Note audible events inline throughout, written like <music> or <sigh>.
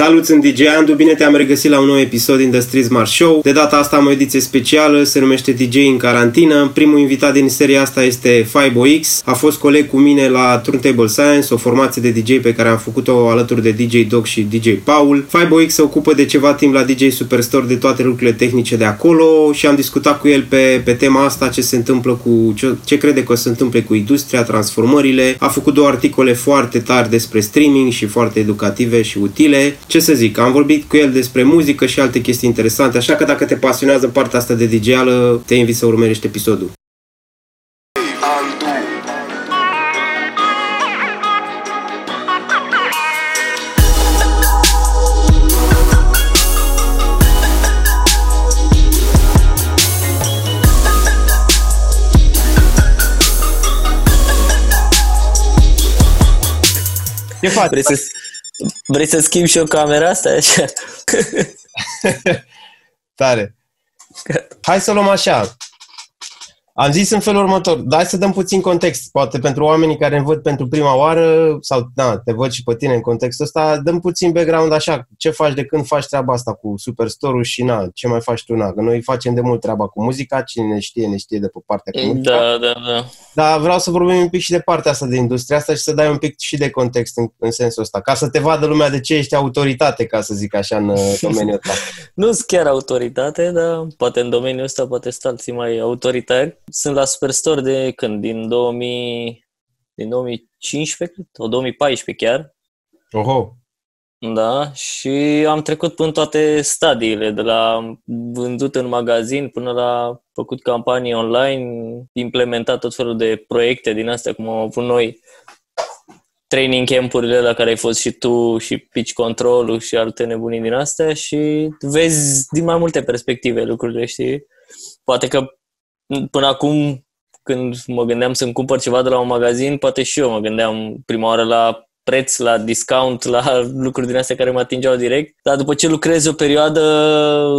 Salut, sunt DJ Andu, bine te-am regăsit la un nou episod din The Street Smart Show. De data asta am o ediție specială, se numește DJ în carantină. Primul invitat din seria asta este Fibo X. A fost coleg cu mine la Turntable Science, o formație de DJ pe care am făcut-o alături de DJ Doc și DJ Paul. Fibo X se ocupă de ceva timp la DJ Superstore de toate lucrurile tehnice de acolo și am discutat cu el pe, pe tema asta, ce se întâmplă cu, ce, ce crede că se întâmplă cu industria, transformările. A făcut două articole foarte tari despre streaming și foarte educative și utile ce să zic, am vorbit cu el despre muzică și alte chestii interesante, așa că dacă te pasionează partea asta de dj te invit să urmărești episodul. Ce faci? Vrei să, Vrei să schimb și o camera asta? Așa? <laughs> Tare. Hai să luăm așa. Am zis în felul următor, dar să dăm puțin context, poate pentru oamenii care îmi văd pentru prima oară, sau na, te văd și pe tine în contextul ăsta, dăm puțin background așa, ce faci de când faci treaba asta cu Superstore-ul și na, ce mai faci tu, na, că noi facem de mult treaba cu muzica, cine ne știe, ne știe de pe partea cu muzica. Da, da, da. Dar vreau să vorbim un pic și de partea asta de industria asta și să dai un pic și de context în, în sensul ăsta, ca să te vadă lumea de ce ești autoritate, ca să zic așa, în uh, <laughs> domeniul ăsta. nu sunt chiar autoritate, dar poate în domeniul ăsta poate sunt alții mai autoritari sunt la Superstore de când? Din 2000... Din 2015, cred? O 2014 chiar. Oho! Da, și am trecut până toate stadiile, de la vândut în magazin până la făcut campanii online, implementat tot felul de proiecte din astea, cum am avut noi, training camp-urile la care ai fost și tu și pitch control și alte nebunii din astea și vezi din mai multe perspective lucrurile, știi? Poate că până acum, când mă gândeam să-mi cumpăr ceva de la un magazin, poate și eu mă gândeam prima oară la preț, la discount, la <laughs> lucruri din astea care mă atingeau direct. Dar după ce lucrezi o perioadă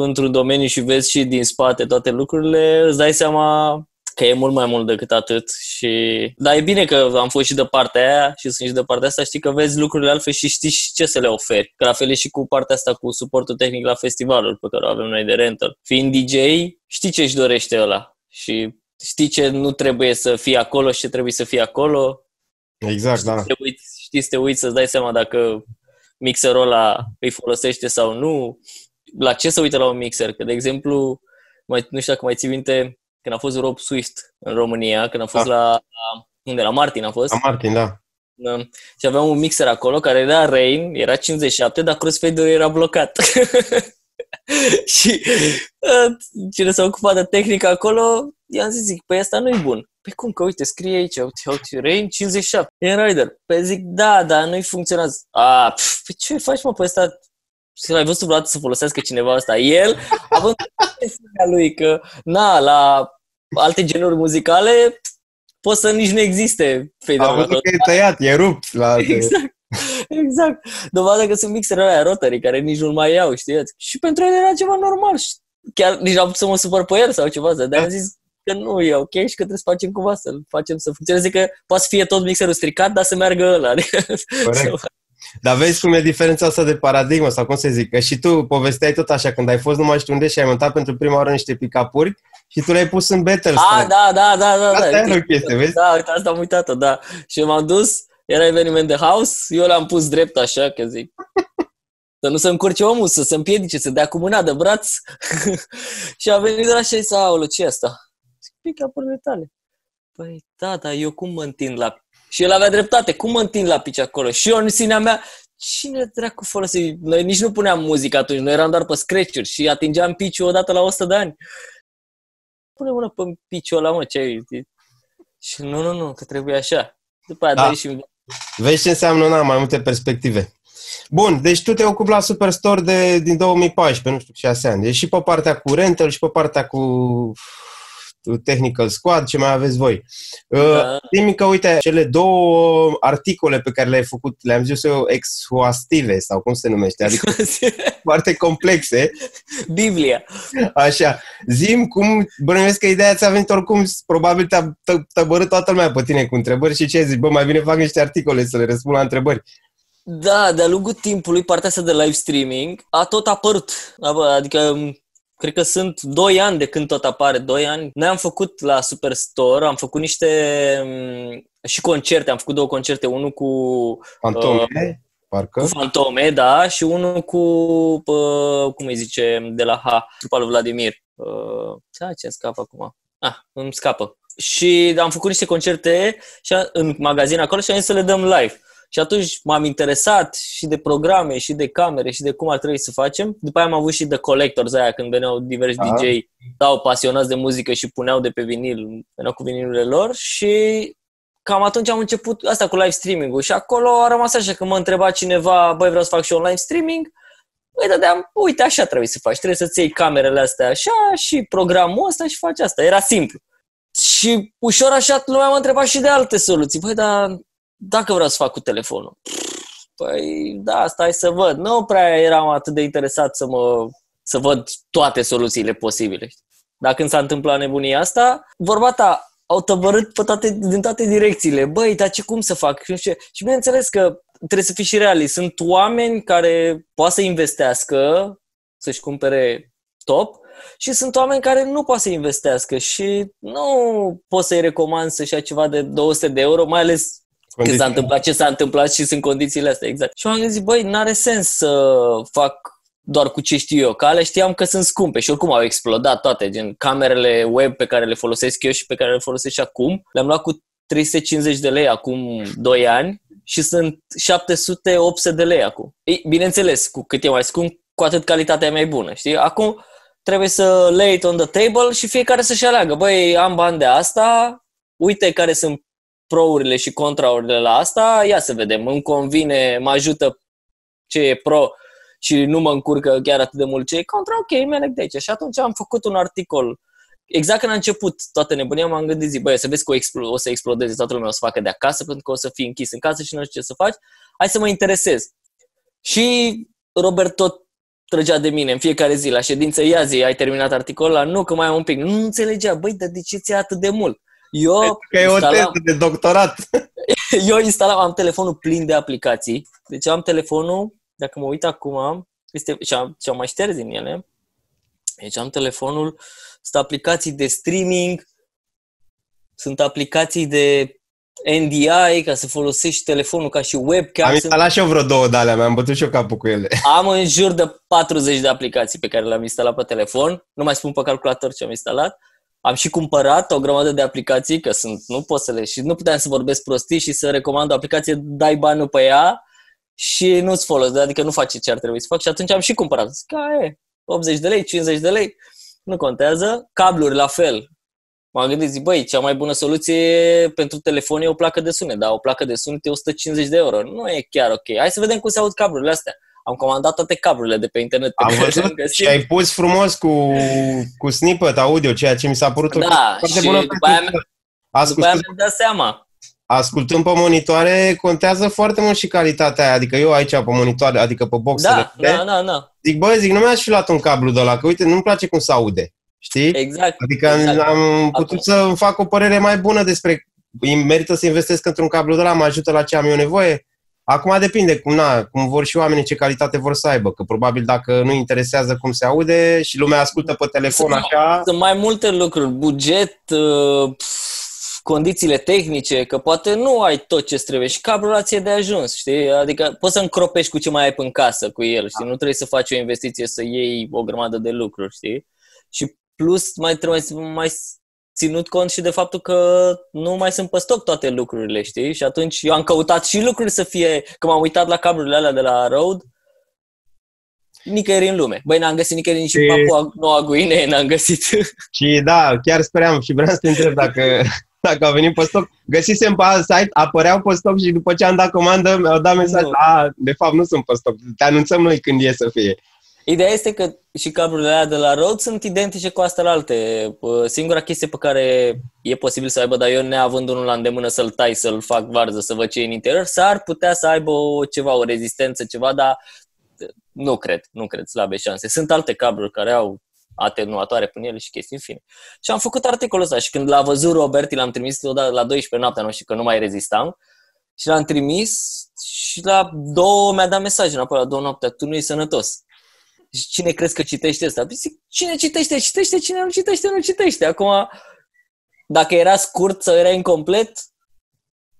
într-un domeniu și vezi și din spate toate lucrurile, îți dai seama că e mult mai mult decât atât. Și... Dar e bine că am fost și de partea aia și sunt și de partea asta, știi că vezi lucrurile altfel și știi și ce să le oferi. Că la fel e și cu partea asta cu suportul tehnic la festivalul pe care o avem noi de rental. Fiind DJ, știi ce își dorește ăla și știi ce nu trebuie să fie acolo și ce trebuie să fie acolo. Exact, știi da. Te uiți, știi să te uiți să-ți dai seama dacă mixerul ăla îi folosește sau nu. La ce să uite la un mixer? Că, de exemplu, mai, nu știu dacă mai ții minte, când a fost Rob Swift în România, când a fost da. la, la... Unde? La Martin a fost? La Martin, da. da. Și aveam un mixer acolo care era Rain, era 57, dar crossfader era blocat. <laughs> <laughs> și uh, cine s-a ocupat de tehnică acolo, i-am zis, zic, păi asta nu e bun. Păi cum, că uite, scrie aici, uite, uite, Rain 57, e Rider. Păi zic, da, dar nu-i funcționează. A, pf, pe ce faci, mă, pe ăsta? Ai văzut vreodată să folosească cineva asta? El, având lui că, na, la alte genuri muzicale, poți să nici nu existe A văzut că e tăiat, e rupt. La <laughs> exact. <laughs> exact. Dovadă că sunt mixere alea rotary care nici nu mai iau, știți? Și pentru el era ceva normal. Chiar nici am să mă supăr pe el sau ceva. Dar am zis că nu e ok și că trebuie să facem cumva să-l facem să funcționeze, că poate să fie tot mixerul stricat, dar să meargă ăla. Corect. Dar vezi cum e diferența asta de paradigmă sau cum să zic, că și tu povesteai tot așa când ai fost nu mai știu unde și ai montat pentru prima oară niște pick-up-uri și tu le-ai pus în Battle Ah, da, da, da, da. Asta da. e o chestie, vezi? Da, uite, asta am uitat-o, da. Și m-am dus era eveniment de house, eu l-am pus drept așa, că zic, să nu se încurce omul, să se împiedice, să dea cu mâna de braț. <laughs> și a venit de la și a zis, aolă, ce asta? Zic, pică apărele tale. Păi, da, dar eu cum mă întind la... Și el avea dreptate, cum mă întind la pici acolo? Și eu în sinea mea, cine dracu folosi? Noi nici nu puneam muzică atunci, noi eram doar pe scratch și atingeam piciul odată la 100 de ani. Pune mână pe piciul ăla, mă, ce ai? Și nu, nu, nu, că trebuie așa. După aia da. și Vezi ce înseamnă, na, mai multe perspective. Bun, deci tu te ocupi la Superstore de, din 2014, nu știu, 6 ani. Deci și pe partea cu rental și pe partea cu Technical Squad, ce mai aveți voi. Da. Uh, că, uite, cele două articole pe care le-ai făcut, le-am zis eu exhaustive, sau cum se numește, adică <laughs> foarte complexe. Biblia. Așa. Zim cum, bănuiesc că ideea ți-a venit oricum, probabil te-a tăbărât toată lumea pe tine cu întrebări și ce zici, bă, mai bine fac niște articole să le răspund la întrebări. Da, de-a lungul timpului, partea asta de live streaming a tot apărut. Adică cred că sunt 2 ani de când tot apare, 2 ani. Noi am făcut la Superstore, am făcut niște și concerte, am făcut două concerte, unul cu... Fantome, uh, parcă? Cu Fantome, da, și unul cu, uh, cum îi zice, de la H, trupa lui Vladimir. Uh, da, ce scapă acum? Ah, îmi scapă. Și am făcut niște concerte și în magazin acolo și am zis să le dăm live. Și atunci m-am interesat și de programe, și de camere, și de cum ar trebui să facem. După aia am avut și de Collectors aia, când veneau diversi Aha. DJ, dau pasionați de muzică și puneau de pe vinil, veneau cu vinilurile lor și cam atunci am început asta cu live streaming-ul și acolo a rămas așa că mă întreba cineva, băi, vreau să fac și un live streaming, îi dădeam, uite, așa trebuie să faci, trebuie să-ți iei camerele astea așa și programul ăsta și faci asta. Era simplu. Și ușor așa lumea m-a întrebat și de alte soluții. Băi, dar dacă vreau să fac cu telefonul. Păi da, stai să văd. Nu prea eram atât de interesat să mă să văd toate soluțiile posibile. Dar când s-a întâmplat nebunia asta, vorba ta, au tăvărât pe toate, din toate direcțiile. Băi, dar ce cum să fac? Și, și bineînțeles că trebuie să fii și realist. Sunt oameni care poate să investească, să-și cumpere top, și sunt oameni care nu pot să investească și nu pot să-i recomand să-și ia ceva de 200 de euro, mai ales Condiții. Când s-a întâmplat ce s-a întâmplat și sunt condițiile astea, exact. Și am gândit, băi, n-are sens să fac doar cu ce știu eu, că ale știam că sunt scumpe și oricum au explodat toate, gen camerele web pe care le folosesc eu și pe care le folosesc și acum, le-am luat cu 350 de lei acum 2 ani și sunt 700-800 de lei acum. Ei, bineînțeles, cu cât e mai scump, cu atât calitatea e mai bună, știi? Acum trebuie să lay it on the table și fiecare să-și aleagă. Băi, am bani de asta, uite care sunt prourile și contraurile la asta, ia să vedem, îmi convine, mă ajută ce e pro și nu mă încurcă chiar atât de mult ce e contra, ok, merg de aici. Și atunci am făcut un articol exact când a început toată nebunia, m-am gândit, zic, băi, să vezi că o, expl- o să explodeze, toată lumea o să facă de acasă, pentru că o să fii închis în casă și nu știu ce să faci, hai să mă interesez. Și Robert tot trăgea de mine în fiecare zi la ședință, ia zi, ai terminat articolul ăla? Nu, că mai am un pic. Nu înțelegea, băi, dar de ce ți atât de mult? Eu că e o teză de doctorat. <laughs> Eu instalam, am telefonul plin de aplicații. Deci am telefonul, dacă mă uit acum, este, și, am, și am mai șters din ele. Deci am telefonul, sunt aplicații de streaming, sunt aplicații de NDI ca să folosești telefonul ca și webcam. Am instalat și eu vreo două de alea, mi-am bătut și eu capul cu ele. <laughs> Am în jur de 40 de aplicații pe care le-am instalat pe telefon. Nu mai spun pe calculator ce am instalat. Am și cumpărat o grămadă de aplicații, că sunt, nu pot să le, și nu puteam să vorbesc prostii și să recomand o aplicație, dai banul pe ea și nu-ți folos, adică nu face ce ar trebui să fac și atunci am și cumpărat. Zic, e, 80 de lei, 50 de lei, nu contează. Cabluri, la fel. M-am gândit, zic, băi, cea mai bună soluție pentru telefon e o placă de sunet, dar o placă de sunet e 150 de euro. Nu e chiar ok. Hai să vedem cum se aud cablurile astea am comandat toate cablurile de pe internet. Pe am văzut și ai pus frumos cu, cu snippet audio, ceea ce mi s-a părut da, foarte și bună. După aia, după aia mi-am dat seama. Ascultând pe monitoare, contează foarte mult și calitatea aia. Adică eu aici pe monitoare, adică pe boxele. Da, da, da, da. Zic, bă, zic, nu mi-aș fi luat un cablu de la că uite, nu-mi place cum se aude. Știi? Exact. Adică exact. am putut Acum. să fac o părere mai bună despre merită să investesc într-un cablu de la, mă ajută la ce am eu nevoie. Acum depinde cum, na, cum vor și oamenii, ce calitate vor să aibă, că probabil dacă nu interesează cum se aude și lumea ascultă pe telefon sunt, așa... Sunt mai multe lucruri, buget, uh, condițiile tehnice, că poate nu ai tot ce trebuie și cablul ăla ție de ajuns, știi? Adică poți să încropești cu ce mai ai în casă cu el, știi? Nu trebuie să faci o investiție să iei o grămadă de lucruri, știi? Și plus mai trebuie să mai ținut cont și de faptul că nu mai sunt pe stoc toate lucrurile, știi? Și atunci eu am căutat și lucruri să fie, că m-am uitat la cablurile alea de la Road, nicăieri în lume. Băi, n-am găsit nicăieri nici și... Papua Noua Guinee, <laughs> n-am găsit. Și da, chiar speram și vreau să te întreb dacă, <laughs> dacă au venit pe stoc. Găsisem pe alt site, apăreau pe stoc și după ce am dat comandă, mi-au dat mesaj, a, de fapt nu sunt pe stoc, te anunțăm noi când e să fie. Ideea este că și cablurile alea de la Rode sunt identice cu astea alte. Singura chestie pe care e posibil să aibă, dar eu neavând unul la îndemână să-l tai, să-l fac varză, să văd ce e în interior, s-ar putea să aibă o, ceva, o rezistență, ceva, dar nu cred, nu cred, slabe șanse. Sunt alte cabluri care au atenuatoare până ele și chestii, în fine. Și am făcut articolul ăsta și când l-a văzut Robert, l-am trimis odată la 12 noaptea, nu știu că nu mai rezistam, Și l-am trimis și la două mi-a dat mesaj înapoi, la două noaptea, tu nu ești sănătos. Și cine crezi că citește asta? Păi zic, cine citește? Citește, cine nu citește, nu citește. Acum, dacă era scurt sau era incomplet,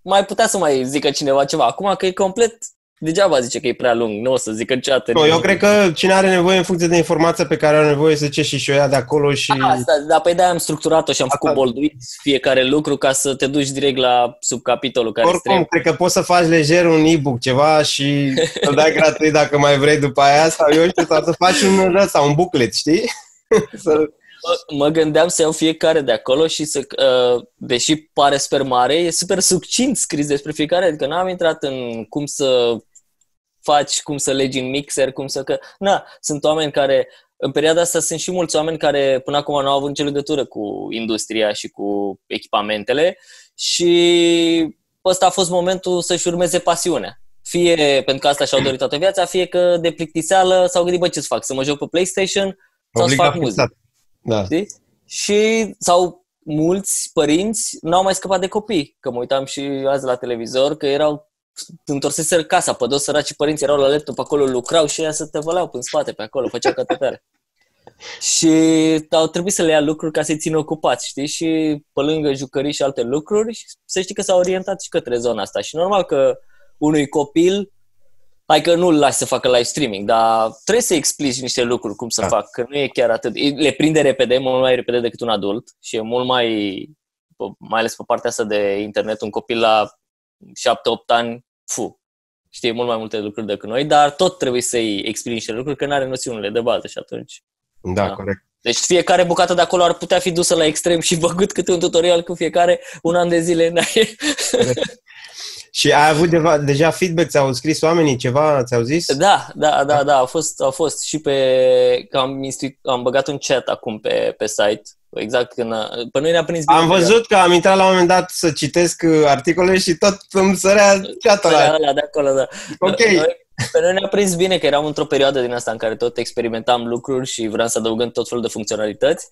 mai putea să mai zică cineva ceva. Acum că e complet, degeaba zice că e prea lung, nu o să zică niciodată. No, eu cred că cine are nevoie în funcție de informația pe care are nevoie să ce și și o ia de acolo și... Asta, dar pe de am structurat-o și am Asta... făcut bolduit fiecare lucru ca să te duci direct la subcapitolul care Oricum, trebuie. cred că poți să faci lejer un e-book, ceva și <laughs> îl dai gratuit dacă mai vrei după aia sau eu știu, sau să faci un ăsta, un booklet, știi? <laughs> să mă, mă gândeam să iau fiecare de acolo și să, uh, deși pare super mare, e super succint scris despre fiecare, adică n-am intrat în cum să faci, cum să legi în mixer, cum să... Că, na, sunt oameni care, în perioada asta sunt și mulți oameni care până acum nu au avut nicio legătură cu industria și cu echipamentele și ăsta a fost momentul să-și urmeze pasiunea. Fie pentru că asta și-au dorit toată viața, fie că de plictiseală s-au gândit, bă, ce să fac? Să mă joc pe PlayStation sau Obligat să fac muzică? Da. Știi? Și, sau mulți părinți n-au mai scăpat de copii. Că mă uitam și azi la televizor că erau întorseseră casa, pe dos săraci părinți erau la laptop acolo, lucrau și ea să te văleau în spate pe acolo, făceau catătare. <laughs> și au trebuit să le ia lucruri ca să-i țină ocupați, știi? Și pe lângă jucării și alte lucruri, să știi că s-au orientat și către zona asta. Și normal că unui copil Hai că nu-l lași să facă live streaming, dar trebuie să explici niște lucruri cum să da. fac, că nu e chiar atât. Le prinde repede, mult mai repede decât un adult și e mult mai, mai ales pe partea asta de internet, un copil la 7-8 ani, fu, știe mult mai multe lucruri decât noi, dar tot trebuie să-i explici niște lucruri, că nu are noțiunile de bază și atunci. Da, da, corect. Deci fiecare bucată de acolo ar putea fi dusă la extrem și făcut câte un tutorial cu fiecare un an de zile. Și ai avut deva, deja feedback, ți-au scris oamenii ceva, ți-au zis? Da, da, da, da, a fost, a fost și pe, că am, am băgat un chat acum pe, pe site, exact când, pe noi ne-a prins bine. Am văzut că am intrat la un moment dat să citesc uh, articole și tot îmi sărea chat-ul ăla. de acolo, da. Ok. Pe noi ne-a prins bine că eram într-o perioadă din asta în care tot experimentam lucruri și vreau să adăugăm tot felul de funcționalități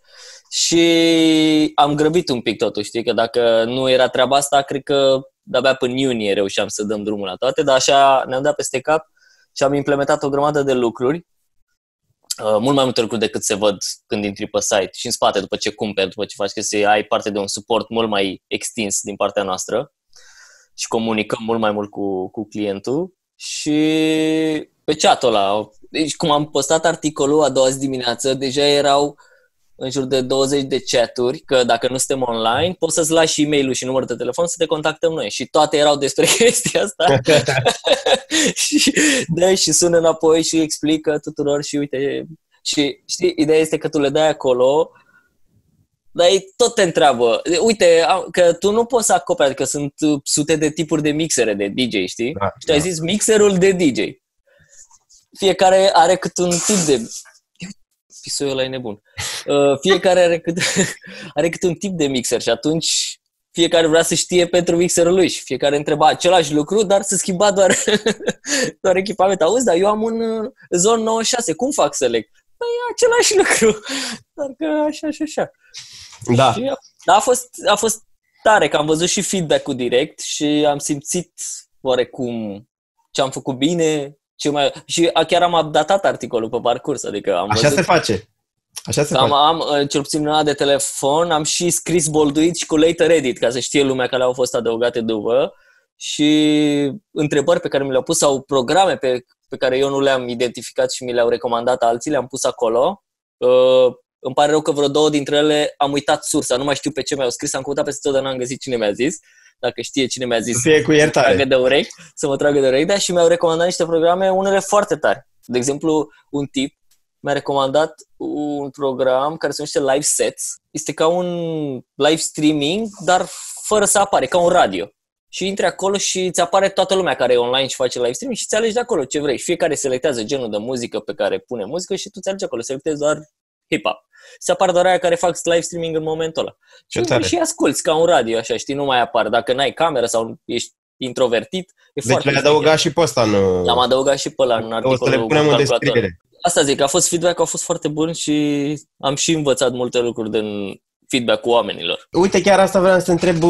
și am grăbit un pic totul, știi, că dacă nu era treaba asta, cred că de-abia până iunie reușeam să dăm drumul la toate, dar așa ne-am dat peste cap și am implementat o grămadă de lucruri, uh, mult mai multe lucruri decât se văd când intri pe site și în spate după ce cumperi, după ce faci chestii, ai parte de un suport mult mai extins din partea noastră și comunicăm mult mai mult cu, cu clientul. Și pe chat-ul ăla, deci cum am postat articolul a doua zi dimineață, deja erau în jur de 20 de chaturi, că dacă nu suntem online, poți să-ți lași și e-mail-ul și numărul de telefon să te contactăm noi. Și toate erau despre <laughs> chestia asta. <laughs> și, da, și sună înapoi și explică tuturor și uite... Și știi, ideea este că tu le dai acolo, dar ei tot te întreabă. Uite, că tu nu poți să acoperi, că sunt sute de tipuri de mixere de DJ, știi? Da, și tu da. ai zis mixerul de DJ. Fiecare are cât un tip de pisoiul ăla e nebun. Uh, fiecare are cât, <laughs> are cât un tip de mixer și atunci fiecare vrea să știe pentru mixerul lui și fiecare întreba același lucru, dar să schimba doar, <laughs> doar echipament. Auzi, dar eu am un uh, Zone 96, cum fac să leg? Păi același lucru, <laughs> doar că așa și așa. Da. Și, da, a fost, a fost tare, că am văzut și feedback-ul direct și am simțit oarecum ce am făcut bine, ce mai... Și chiar am updatat articolul pe parcurs, adică am Așa văzut... se face. Așa se am, am, uh, cel puțin de telefon, am și scris bolduit și cu later edit, ca să știe lumea care au fost adăugate după și întrebări pe care mi le-au pus sau programe pe, pe care eu nu le-am identificat și mi le-au recomandat alții, le-am pus acolo. Uh, îmi pare rău că vreo două dintre ele am uitat sursa, nu mai știu pe ce mi-au scris, am căutat peste tot, dar n-am găsit cine mi-a zis. Dacă știe cine mi-a zis Fie cu iertare. să mă tragă de urechi, să mă tragă de urechi, dar și mi-au recomandat niște programe, unele foarte tari. De exemplu, un tip mi-a recomandat un program care se numește Live Sets. Este ca un live streaming, dar fără să apare, ca un radio. Și intri acolo și îți apare toată lumea care e online și face live streaming și ți alegi de acolo ce vrei. Și fiecare selectează genul de muzică pe care pune muzică și tu ți alegi acolo, selectezi doar hip-hop. Se apar doar aia care fac live streaming în momentul ăla. Ce și, tare. și asculti ca un radio, așa, știi, nu mai apar. Dacă n-ai cameră sau ești introvertit, e deci le-ai adăugat și pe ăsta în... L-am adăugat și pe ăla în articolul O să le punem în descriere. Asta zic, a fost feedback, a fost foarte bun și am și învățat multe lucruri din feedback-ul oamenilor. Uite, chiar asta vreau să te întreb,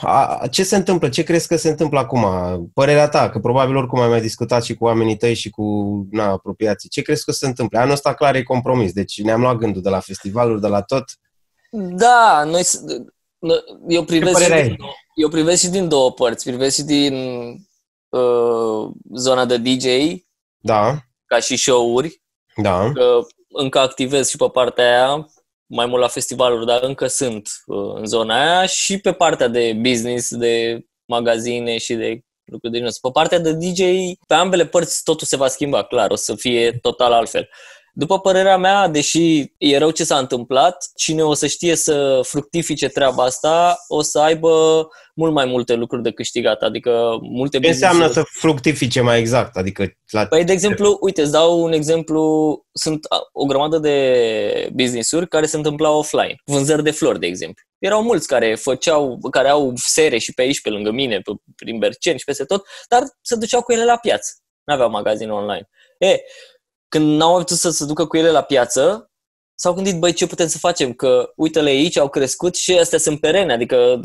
a, ce se întâmplă? Ce crezi că se întâmplă acum? Părerea ta, că probabil oricum ai mai discutat și cu oamenii tăi și cu na, apropiații. Ce crezi că se întâmplă? Anul ăsta clar e compromis, deci ne-am luat gândul de la festivaluri, de la tot. Da, noi, eu privesc, și din, eu privesc și din două părți. Privesc și din uh, zona de DJ, da. ca și show-uri. Da. Că încă activez și pe partea aia, mai mult la festivaluri, dar încă sunt uh, în zona aia și pe partea de business, de magazine și de lucruri de genul Pe partea de DJ, pe ambele părți totul se va schimba, clar, o să fie total altfel. După părerea mea, deși e rău ce s-a întâmplat, cine o să știe să fructifice treaba asta, o să aibă mult mai multe lucruri de câștigat, adică multe Ce înseamnă să fructifice mai exact? Adică la... Păi, de exemplu, uite, îți dau un exemplu, sunt o grămadă de business-uri care se întâmplau offline, vânzări de flori, de exemplu. Erau mulți care făceau, care au sere și pe aici, pe lângă mine, pe, prin Berceni și peste tot, dar se duceau cu ele la piață. N-aveau magazin online. E, când n-au avut să se ducă cu ele la piață, s-au gândit, băi, ce putem să facem? Că uite-le aici, au crescut și astea sunt perene, adică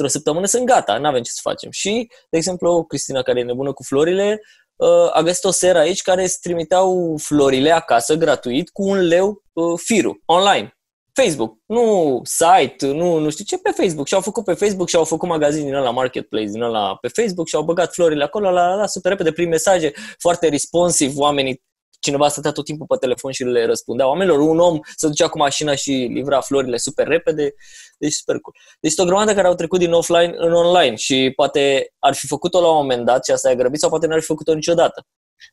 într-o săptămână sunt gata, nu avem ce să facem. Și, de exemplu, Cristina, care e nebună cu florile, uh, a găsit o seră aici care îți trimiteau florile acasă gratuit cu un leu uh, firul, online. Facebook, nu site, nu, nu știu ce, pe Facebook. Și au făcut pe Facebook și au făcut magazin din la marketplace, din la pe Facebook și au băgat florile acolo, la, la, la super repede, prin mesaje, foarte responsive, oamenii cineva stătea tot timpul pe telefon și le răspundea oamenilor, un om se ducea cu mașina și livra florile super repede, deci super cool. Deci o grămadă care au trecut din offline în online și poate ar fi făcut-o la un moment dat și asta e grăbit sau poate n-ar fi făcut-o niciodată.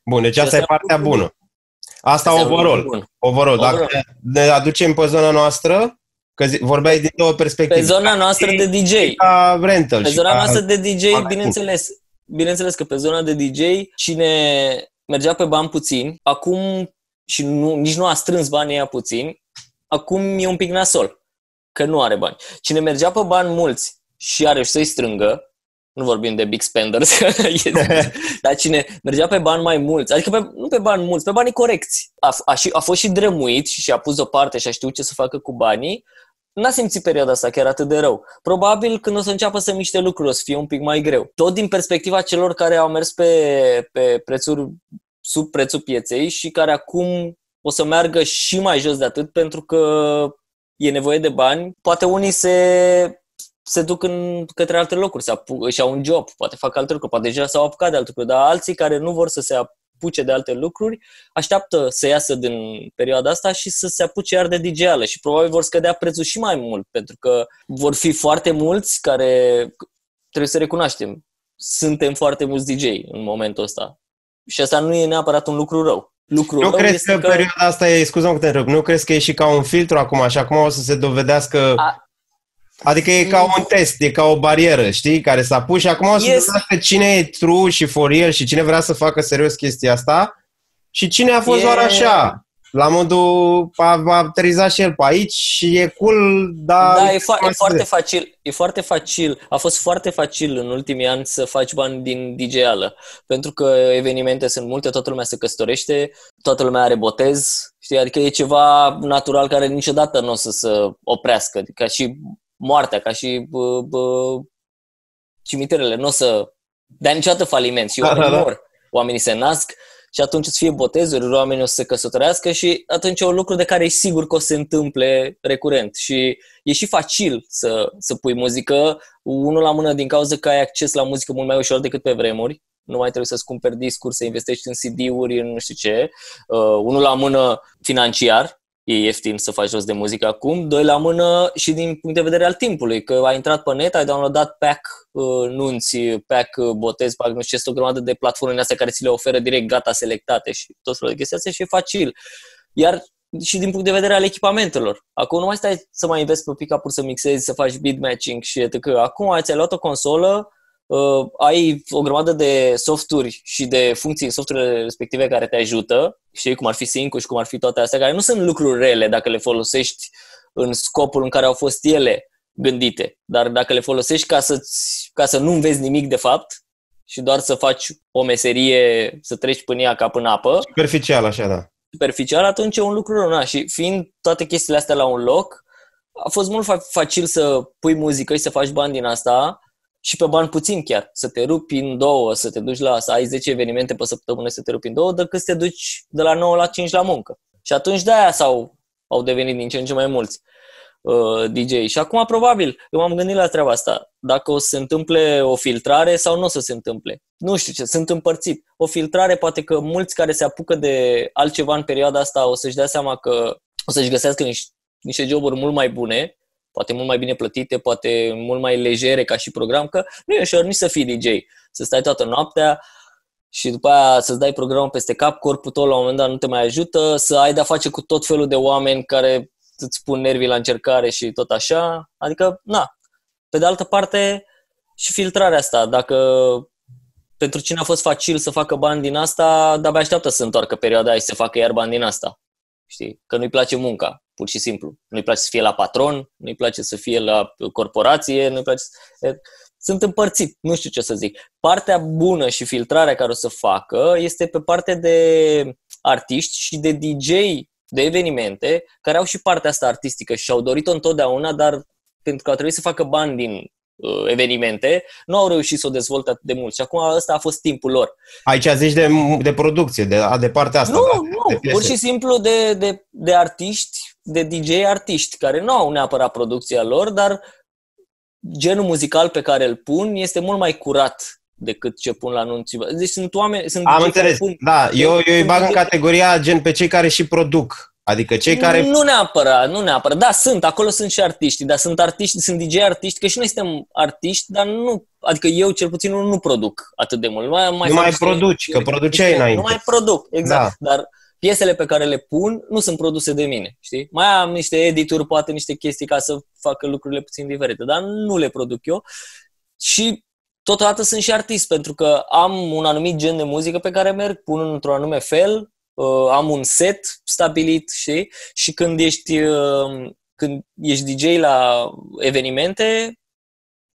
Bun, deci asta, asta e partea bună. Asta overall. Overall. Dacă ne aducem pe zona noastră, că vorbeai din două perspective. Pe zona noastră de DJ. Ca rental. Pe zona noastră de DJ, bineînțeles, bineînțeles că pe zona de DJ, cine mergea pe bani puțini, acum și nu, nici nu a strâns banii ăia puțini, acum e un pic nasol, că nu are bani. Cine mergea pe bani mulți și are să-i strângă, nu vorbim de big spenders, <laughs> <laughs> dar cine mergea pe bani mai mulți, adică pe, nu pe bani mulți, pe banii corecți, a, a, a fost și drămuit și și-a pus deoparte și a știut ce să facă cu banii, n-a simțit perioada asta chiar atât de rău. Probabil când o să înceapă să miște lucruri o să fie un pic mai greu. Tot din perspectiva celor care au mers pe, pe prețuri sub prețul pieței și care acum o să meargă și mai jos de atât pentru că e nevoie de bani. Poate unii se, se duc în, către alte locuri, se apu- își au un job, poate fac alte lucruri, poate deja s-au apucat de alte lucruri, dar alții care nu vor să se apuce de alte lucruri, așteaptă să iasă din perioada asta și să se apuce iar de dj și probabil vor scădea prețul și mai mult, pentru că vor fi foarte mulți care, trebuie să recunoaștem, suntem foarte mulți DJ în momentul ăsta. Și asta nu e neapărat un lucru rău. Lucru nu crezi că, că perioada asta e, scuză că te întreb, nu crezi că e și ca un filtru acum și acum o să se dovedească A, Adică e ca un test, e ca o barieră, știi, care s-a pus și acum o să yes. vedem cine e true și for real și cine vrea să facă serios chestia asta și cine a fost e... doar așa. La modul a, a aterizat și el pe aici și e cool, dar... Da, e, fo- e foarte facil. E foarte facil. A fost foarte facil în ultimii ani să faci bani din DJ-ală. Pentru că evenimente sunt multe, toată lumea se căsătorește, toată lumea are botez, știi? Adică e ceva natural care niciodată nu o să se oprească. Ca și moartea, ca și bă, bă, cimitirele, nu o să dea niciodată faliment și oamenii da, da, da. mor. Oamenii se nasc și atunci îți fie botezuri, oamenii o să se căsătorească și atunci e un lucru de care e sigur că o să se întâmple recurent. Și e și facil să, să pui muzică, unul la mână din cauza că ai acces la muzică mult mai ușor decât pe vremuri, nu mai trebuie să-ți cumperi discuri, să investești în CD-uri, în nu știu ce. Uh, unul la mână financiar, e ieftin să faci jos de muzică acum, doi la mână și din punct de vedere al timpului, că ai intrat pe net, ai downloadat pack uh, nunți, pack uh, botez, pack nu știu ce, o grămadă de platforme astea care ți le oferă direct gata selectate și tot felul de chestii astea și e facil. Iar și din punct de vedere al echipamentelor. Acum nu mai stai să mai investi pe pick-up să mixezi, să faci beat matching și etc. Acum ți-ai luat o consolă, uh, ai o grămadă de softuri și de funcții în softurile respective care te ajută, știi, cum ar fi sync și cum ar fi toate astea, care nu sunt lucruri rele dacă le folosești în scopul în care au fost ele gândite, dar dacă le folosești ca, să ca să nu înveți nimic de fapt și doar să faci o meserie, să treci până ea ca până apă. Superficial, așa, da. Superficial, atunci e un lucru rău. Na. Și fiind toate chestiile astea la un loc, a fost mult facil să pui muzică și să faci bani din asta și pe bani puțin chiar, să te rupi în două, să te duci la, să ai 10 evenimente pe săptămână să te rupi în două, decât să te duci de la 9 la 5 la muncă. Și atunci de-aia s-au, au devenit din ce în ce mai mulți uh, DJ. Și acum, probabil, eu m-am gândit la treaba asta. Dacă o să se întâmple o filtrare sau nu o să se întâmple. Nu știu ce, sunt împărțit. O filtrare, poate că mulți care se apucă de altceva în perioada asta o să-și dea seama că o să-și găsească niște, niște joburi mult mai bune poate mult mai bine plătite, poate mult mai legere ca și program, că nu e ușor nici să fii DJ, să stai toată noaptea și după aia să-ți dai programul peste cap, corpul tău la un moment dat nu te mai ajută, să ai de-a face cu tot felul de oameni care îți pun nervii la încercare și tot așa. Adică, na, pe de altă parte, și filtrarea asta. Dacă pentru cine a fost facil să facă bani din asta, de-abia așteaptă să întoarcă perioada aia și să facă iar bani din asta. Știi? Că nu-i place munca pur și simplu. Nu-i place să fie la patron, nu-i place să fie la corporație, nu-i place să... Sunt împărțit, nu știu ce să zic. Partea bună și filtrarea care o să facă este pe partea de artiști și de DJ de evenimente care au și partea asta artistică și au dorit-o întotdeauna, dar pentru că au trebuit să facă bani din uh, evenimente, nu au reușit să o dezvolte atât de mult. Și acum ăsta a fost timpul lor. Aici zici de, de producție, de, de partea asta. Nu, da, nu, de pur și simplu de, de, de artiști de DJ artiști care nu au neapărat producția lor, dar genul muzical pe care îl pun este mult mai curat decât ce pun la anunți. Deci sunt oameni... Sunt Am înțeles, pun, da. Eu, eu îi bag în categoria gen pe cei care și produc. Adică cei care... Nu neapărat, nu neapărat. Da, sunt, acolo sunt și artiști, dar sunt artiști, sunt DJ artiști, că și noi suntem artiști, dar nu, adică eu cel puțin nu, nu produc atât de mult. Mai, mai nu mai produci, că produceai înainte. Nu mai produc, exact. Da. Dar piesele pe care le pun nu sunt produse de mine, știi? Mai am niște edituri, poate niște chestii ca să facă lucrurile puțin diferite, dar nu le produc eu. Și totodată sunt și artist, pentru că am un anumit gen de muzică pe care merg, pun într-un anume fel, uh, am un set stabilit, știi? Și când ești, uh, când ești DJ la evenimente,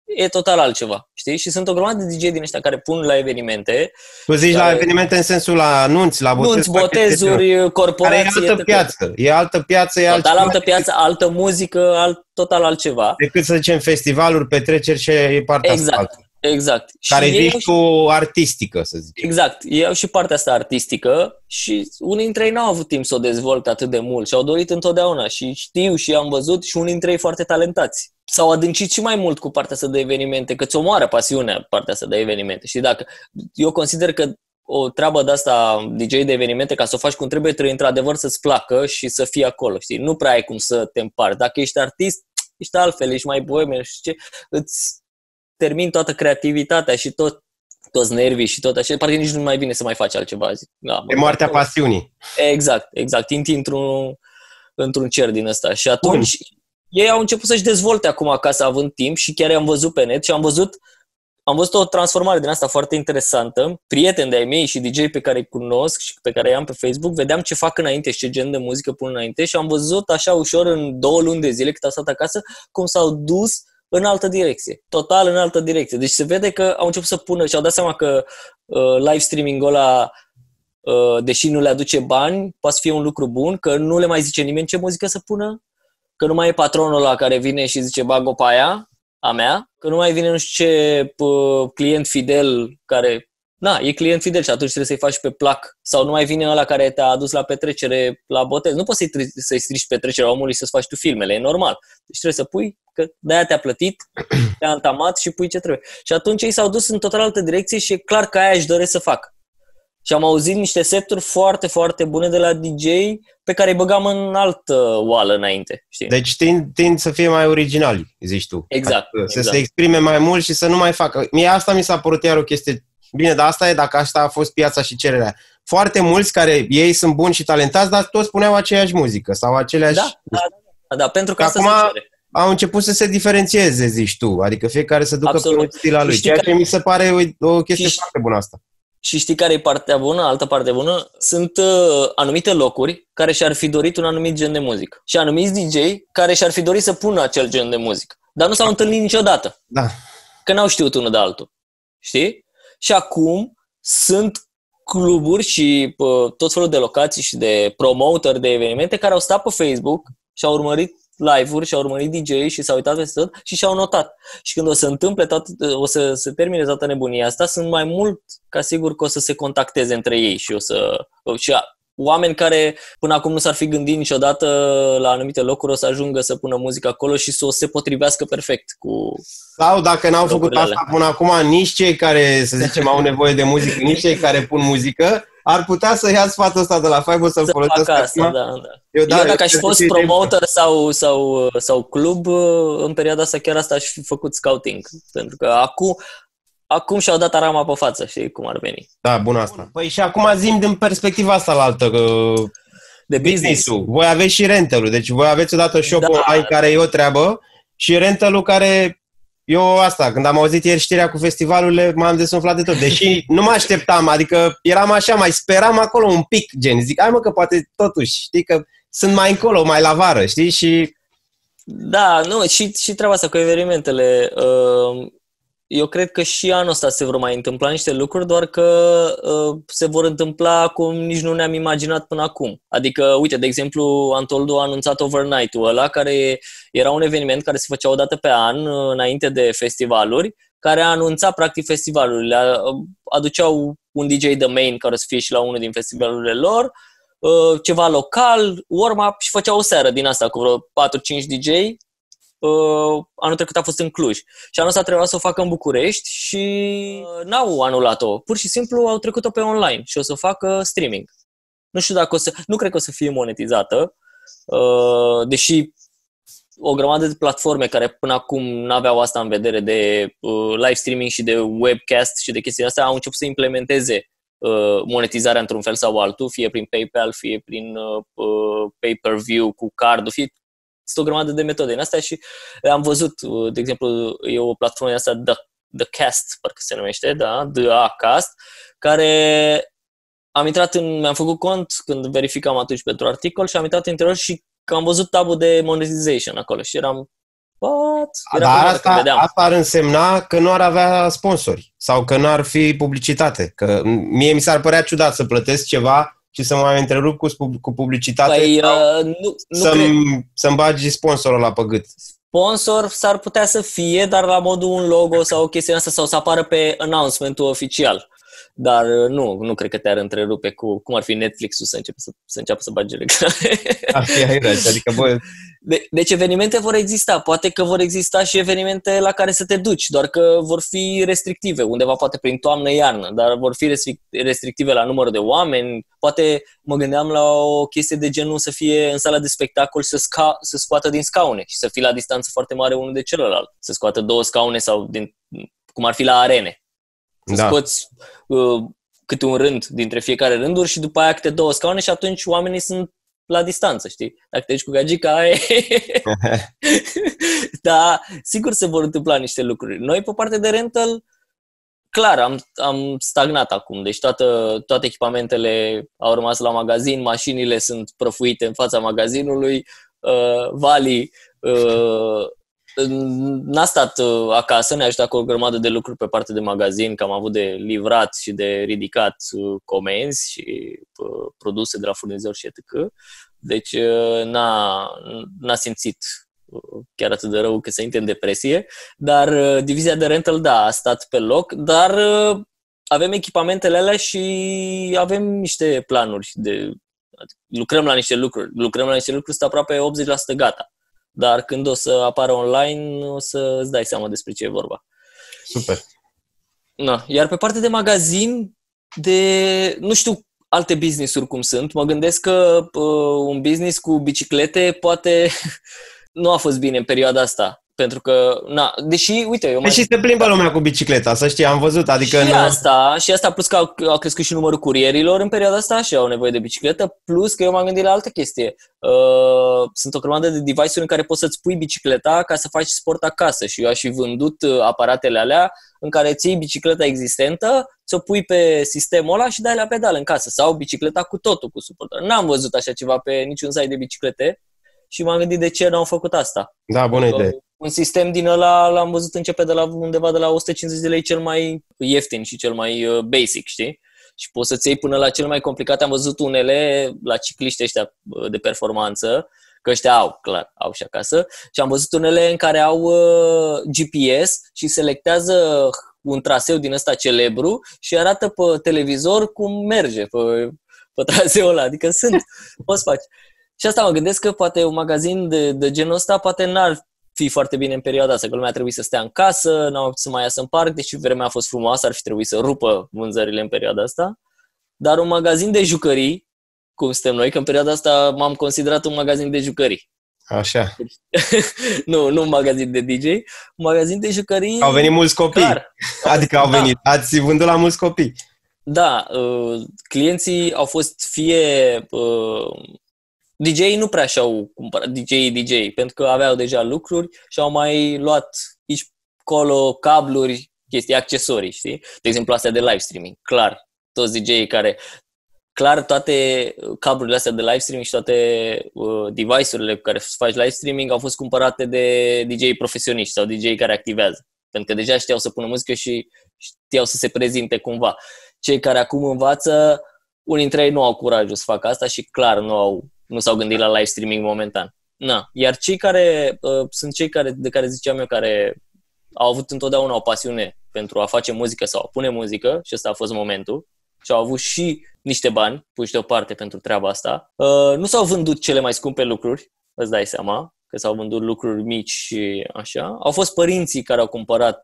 e total altceva, știi? Și sunt o grămadă de DJ din ăștia care pun la evenimente. Tu zici care... la evenimente în sensul la anunți, la botez, Nunți, botezuri, corporații. Care e altă piață, e altă piață, e Total altă piață, altă muzică, alt, total altceva. Decât să zicem festivaluri, petreceri și e partea exact. asta. Exact. Care și zici cu artistică, să zic. Exact. Ei au și partea asta artistică și unii dintre ei n-au avut timp să o dezvolte atât de mult și au dorit întotdeauna și știu și am văzut și unii dintre ei foarte talentați s-au adâncit și mai mult cu partea asta de evenimente, că ți omoară pasiunea partea asta de evenimente. Și dacă eu consider că o treabă de asta, DJ de evenimente, ca să o faci cum trebuie, trebuie într-adevăr să-ți placă și să fii acolo, știi? Nu prea ai cum să te împarți. Dacă ești artist, ești altfel, ești mai boem, și ce, îți termin toată creativitatea și tot toți nervii și tot așa, parcă nici nu mai bine să mai faci altceva. Zic, da, e moartea pasiunii. Exact, exact. Intri într-un, într-un cer din ăsta. Și atunci, Bun ei au început să-și dezvolte acum acasă având timp și chiar i-am văzut pe net și am văzut am văzut o transformare din asta foarte interesantă. Prieteni de-ai mei și DJ pe care îi cunosc și pe care i-am pe Facebook, vedeam ce fac înainte și ce gen de muzică pun înainte și am văzut așa ușor în două luni de zile cât au stat acasă cum s-au dus în altă direcție. Total în altă direcție. Deci se vede că au început să pună și au dat seama că uh, live streaming-ul ăla uh, deși nu le aduce bani, poate să fie un lucru bun, că nu le mai zice nimeni ce muzică să pună, că nu mai e patronul la care vine și zice bag-o pe aia, a mea, că nu mai vine nu știu ce p- client fidel care Na, e client fidel și atunci trebuie să-i faci pe plac. Sau nu mai vine ăla care te-a adus la petrecere, la botez. Nu poți să-i, să-i strici petrecerea omului să-ți faci tu filmele, e normal. Deci trebuie să pui, că de-aia te-a plătit, <clears throat> te-a antamat și pui ce trebuie. Și atunci ei s-au dus în total altă direcție și e clar că aia își doresc să facă. Și am auzit niște seturi foarte, foarte bune de la DJ pe care îi băgam în altă oală înainte. Știi? Deci tind, tind să fie mai originali, zici tu. Exact. Adică exact. Să se exprime mai mult și să nu mai facă. Mie asta mi s-a părut iar o chestie. Bine, dar asta e dacă asta a fost piața și cererea. Foarte mulți care ei sunt buni și talentați, dar toți spuneau aceeași muzică sau aceleași... Da, da, da, da pentru că Acum, asta se cere au început să se diferențieze, zici tu. Adică fiecare să ducă Absolut. pe un stil al lui. Ceea ce mi se pare o, o chestie și, foarte bună asta. Și știi care e partea bună, altă parte bună? Sunt uh, anumite locuri care și-ar fi dorit un anumit gen de muzică. Și anumiți DJ care și-ar fi dorit să pună acel gen de muzică. Dar nu s-au întâlnit niciodată. Da. Că n-au știut unul de altul. Știi? Și acum sunt cluburi și uh, tot felul de locații și de promoter de evenimente care au stat pe Facebook și au urmărit live-uri și au urmărit DJ și s-au uitat peste tot și și-au notat. Și când o să întâmple tot, o să se termine toată nebunia asta, sunt mai mult ca sigur că o să se contacteze între ei și o să și oameni care până acum nu s-ar fi gândit niciodată la anumite locuri o să ajungă să pună muzică acolo și să o se potrivească perfect cu Sau dacă n-au făcut asta până acum, nici cei care, să zicem, au nevoie de muzică, nici cei care pun muzică, ar putea să ia sfatul ăsta de la Fiverr să-l folosească asta, da, da. Eu, da, eu dacă aș fi fost promoter sau, sau, sau club, în perioada asta chiar asta aș fi făcut scouting. Pentru că acum, acum și-au dat arama pe față, știi cum ar veni. Da, bun asta. Păi și acum zim din perspectiva asta la altă, de business Voi aveți și rental deci voi aveți odată shop da. online care e o treabă și rental care eu asta, când am auzit ieri știrea cu festivalurile, m-am desumflat de tot. Deși nu mă așteptam, adică eram așa, mai speram acolo un pic, gen. Zic, hai mă că poate totuși, știi, că sunt mai încolo, mai la vară, știi, și... Da, nu, și, și treaba asta cu evenimentele. Uh, eu cred că și anul ăsta se vor mai întâmpla niște lucruri, doar că uh, se vor întâmpla cum nici nu ne-am imaginat până acum. Adică, uite, de exemplu, Antoldu a anunțat Overnight-ul ăla, care era un eveniment care se făcea o dată pe an, uh, înainte de festivaluri, care a anunțat practic festivalurile. Aduceau un DJ de main care să fie și la unul din festivalurile lor, uh, ceva local, warm-up și făceau o seară din asta cu vreo 4-5 DJ uh, anul trecut a fost în Cluj. Și anul ăsta trebuia să o facă în București și uh, n-au anulat-o. Pur și simplu au trecut-o pe online și o să o facă streaming. Nu știu dacă o să... Nu cred că o să fie monetizată, uh, deși o grămadă de platforme care până acum nu aveau asta în vedere de uh, live streaming și de webcast și de chestii astea au început să implementeze uh, monetizarea într-un fel sau altul, fie prin PayPal, fie prin uh, uh pay-per-view cu cardul, fie sunt o grămadă de metode în astea și am văzut, de exemplu, e o platformă asta, The, The Cast, parcă se numește, da, The A Cast, care am intrat în, mi-am făcut cont când verificam atunci pentru articol și am intrat în interior și că am văzut tabul de monetization acolo și eram What? Era Dar asta, asta ar însemna că nu ar avea sponsori sau că nu ar fi publicitate. Că mie mi s-ar părea ciudat să plătesc ceva și să mai întrerup cu, cu publicitate păi, uh, nu, nu să-mi, să-mi bagi sponsorul la păgât. Sponsor s-ar putea să fie, dar la modul un logo sau o chestie asta sau să apară pe announcementul oficial. Dar uh, nu, nu cred că te-ar întrerupe cu cum ar fi Netflix-ul să, începe să, să înceapă să bage reclame. <laughs> Ar fi aici, adică bă... De, deci evenimente vor exista, poate că vor exista și evenimente la care să te duci, doar că vor fi restrictive, undeva poate prin toamnă-iarnă, dar vor fi restrictive la număr de oameni, poate mă gândeam la o chestie de genul să fie în sala de spectacol să, sca- să scoată din scaune și să fie la distanță foarte mare unul de celălalt, să scoată două scaune sau din, cum ar fi la arene să da. scoți uh, câte un rând dintre fiecare rânduri și după aia câte două scaune și atunci oamenii sunt la distanță, știi? Dacă te duci cu gagica, ai... <laughs> da, sigur se vor întâmpla niște lucruri. Noi, pe partea de rental, clar, am, am stagnat acum. Deci toată, toate echipamentele au rămas la magazin, mașinile sunt prăfuite în fața magazinului, uh, Vali uh, n-a stat uh, acasă, ne-a ajutat cu o grămadă de lucruri pe partea de magazin, că am avut de livrat și de ridicat uh, comenzi și uh, produse de la furnizori și etc. Deci n-a, n-a simțit chiar atât de rău că să intre în depresie, dar divizia de rental, da, a stat pe loc, dar avem echipamentele alea și avem niște planuri de lucrăm la niște lucruri, lucrăm la niște lucruri, sunt aproape 80% gata dar când o să apară online, o să îți dai seama despre ce e vorba. Super. Na. Iar pe partea de magazin, de, nu știu alte business-uri cum sunt, mă gândesc că uh, un business cu biciclete poate <laughs> nu a fost bine în perioada asta. Pentru că, na, deși, uite, eu mai... Și se plimbă lumea cu bicicleta, să știi, am văzut, adică... Și în... asta, și asta, plus că au, au crescut și numărul curierilor în perioada asta și au nevoie de bicicletă, plus că eu m-am gândit la altă chestie. Uh, sunt o grămadă de device-uri în care poți să-ți pui bicicleta ca să faci sport acasă și eu aș fi vândut uh, aparatele alea în care îți iei bicicleta existentă, ți-o pui pe sistemul ăla și dai la pedal în casă sau bicicleta cu totul, cu suportar. N-am văzut așa ceva pe niciun site de biciclete și m-am gândit de ce n-au făcut asta. Da, bună idee un sistem din ăla l-am văzut începe de la undeva de la 150 de lei cel mai ieftin și cel mai uh, basic, știi? Și poți să-ți iei până la cel mai complicat. Am văzut unele la cicliști ăștia uh, de performanță că ăștia au, clar, au și acasă. Și am văzut unele în care au uh, GPS și selectează un traseu din ăsta celebru și arată pe televizor cum merge pe, pe traseul ăla. Adică sunt, <laughs> poți face. Și asta mă gândesc că poate un magazin de, de genul ăsta poate n-ar fi foarte bine în perioada asta, că lumea trebuie să stea în casă, n-au să mai iasă în parc, deși vremea a fost frumoasă, ar fi trebuit să rupă vânzările în perioada asta. Dar un magazin de jucării, cum suntem noi, că în perioada asta m-am considerat un magazin de jucării. Așa. <laughs> nu, nu un magazin de DJ, un magazin de jucării... Au venit mulți copii. Clar. Adică au venit, da. ați vândut la mulți copii. Da, uh, clienții au fost fie uh, DJ nu prea și-au cumpărat, DJ DJ, pentru că aveau deja lucruri și au mai luat aici colo cabluri, chestii, accesorii, știi? De exemplu, astea de live streaming. Clar, toți dj care clar toate cablurile astea de live streaming și toate uh, device-urile cu care faci live streaming au fost cumpărate de DJ profesioniști sau DJ care activează. Pentru că deja știau să pună muzică și știau să se prezinte cumva. Cei care acum învață, unii dintre ei nu au curajul să facă asta și clar nu au nu s-au gândit la live streaming momentan. Na. Iar cei care uh, sunt cei care, de care ziceam eu, care au avut întotdeauna o pasiune pentru a face muzică sau a pune muzică, și ăsta a fost momentul, și au avut și niște bani puși deoparte pentru treaba asta. Uh, nu s-au vândut cele mai scumpe lucruri, îți dai seama, că s-au vândut lucruri mici și așa. Au fost părinții care au cumpărat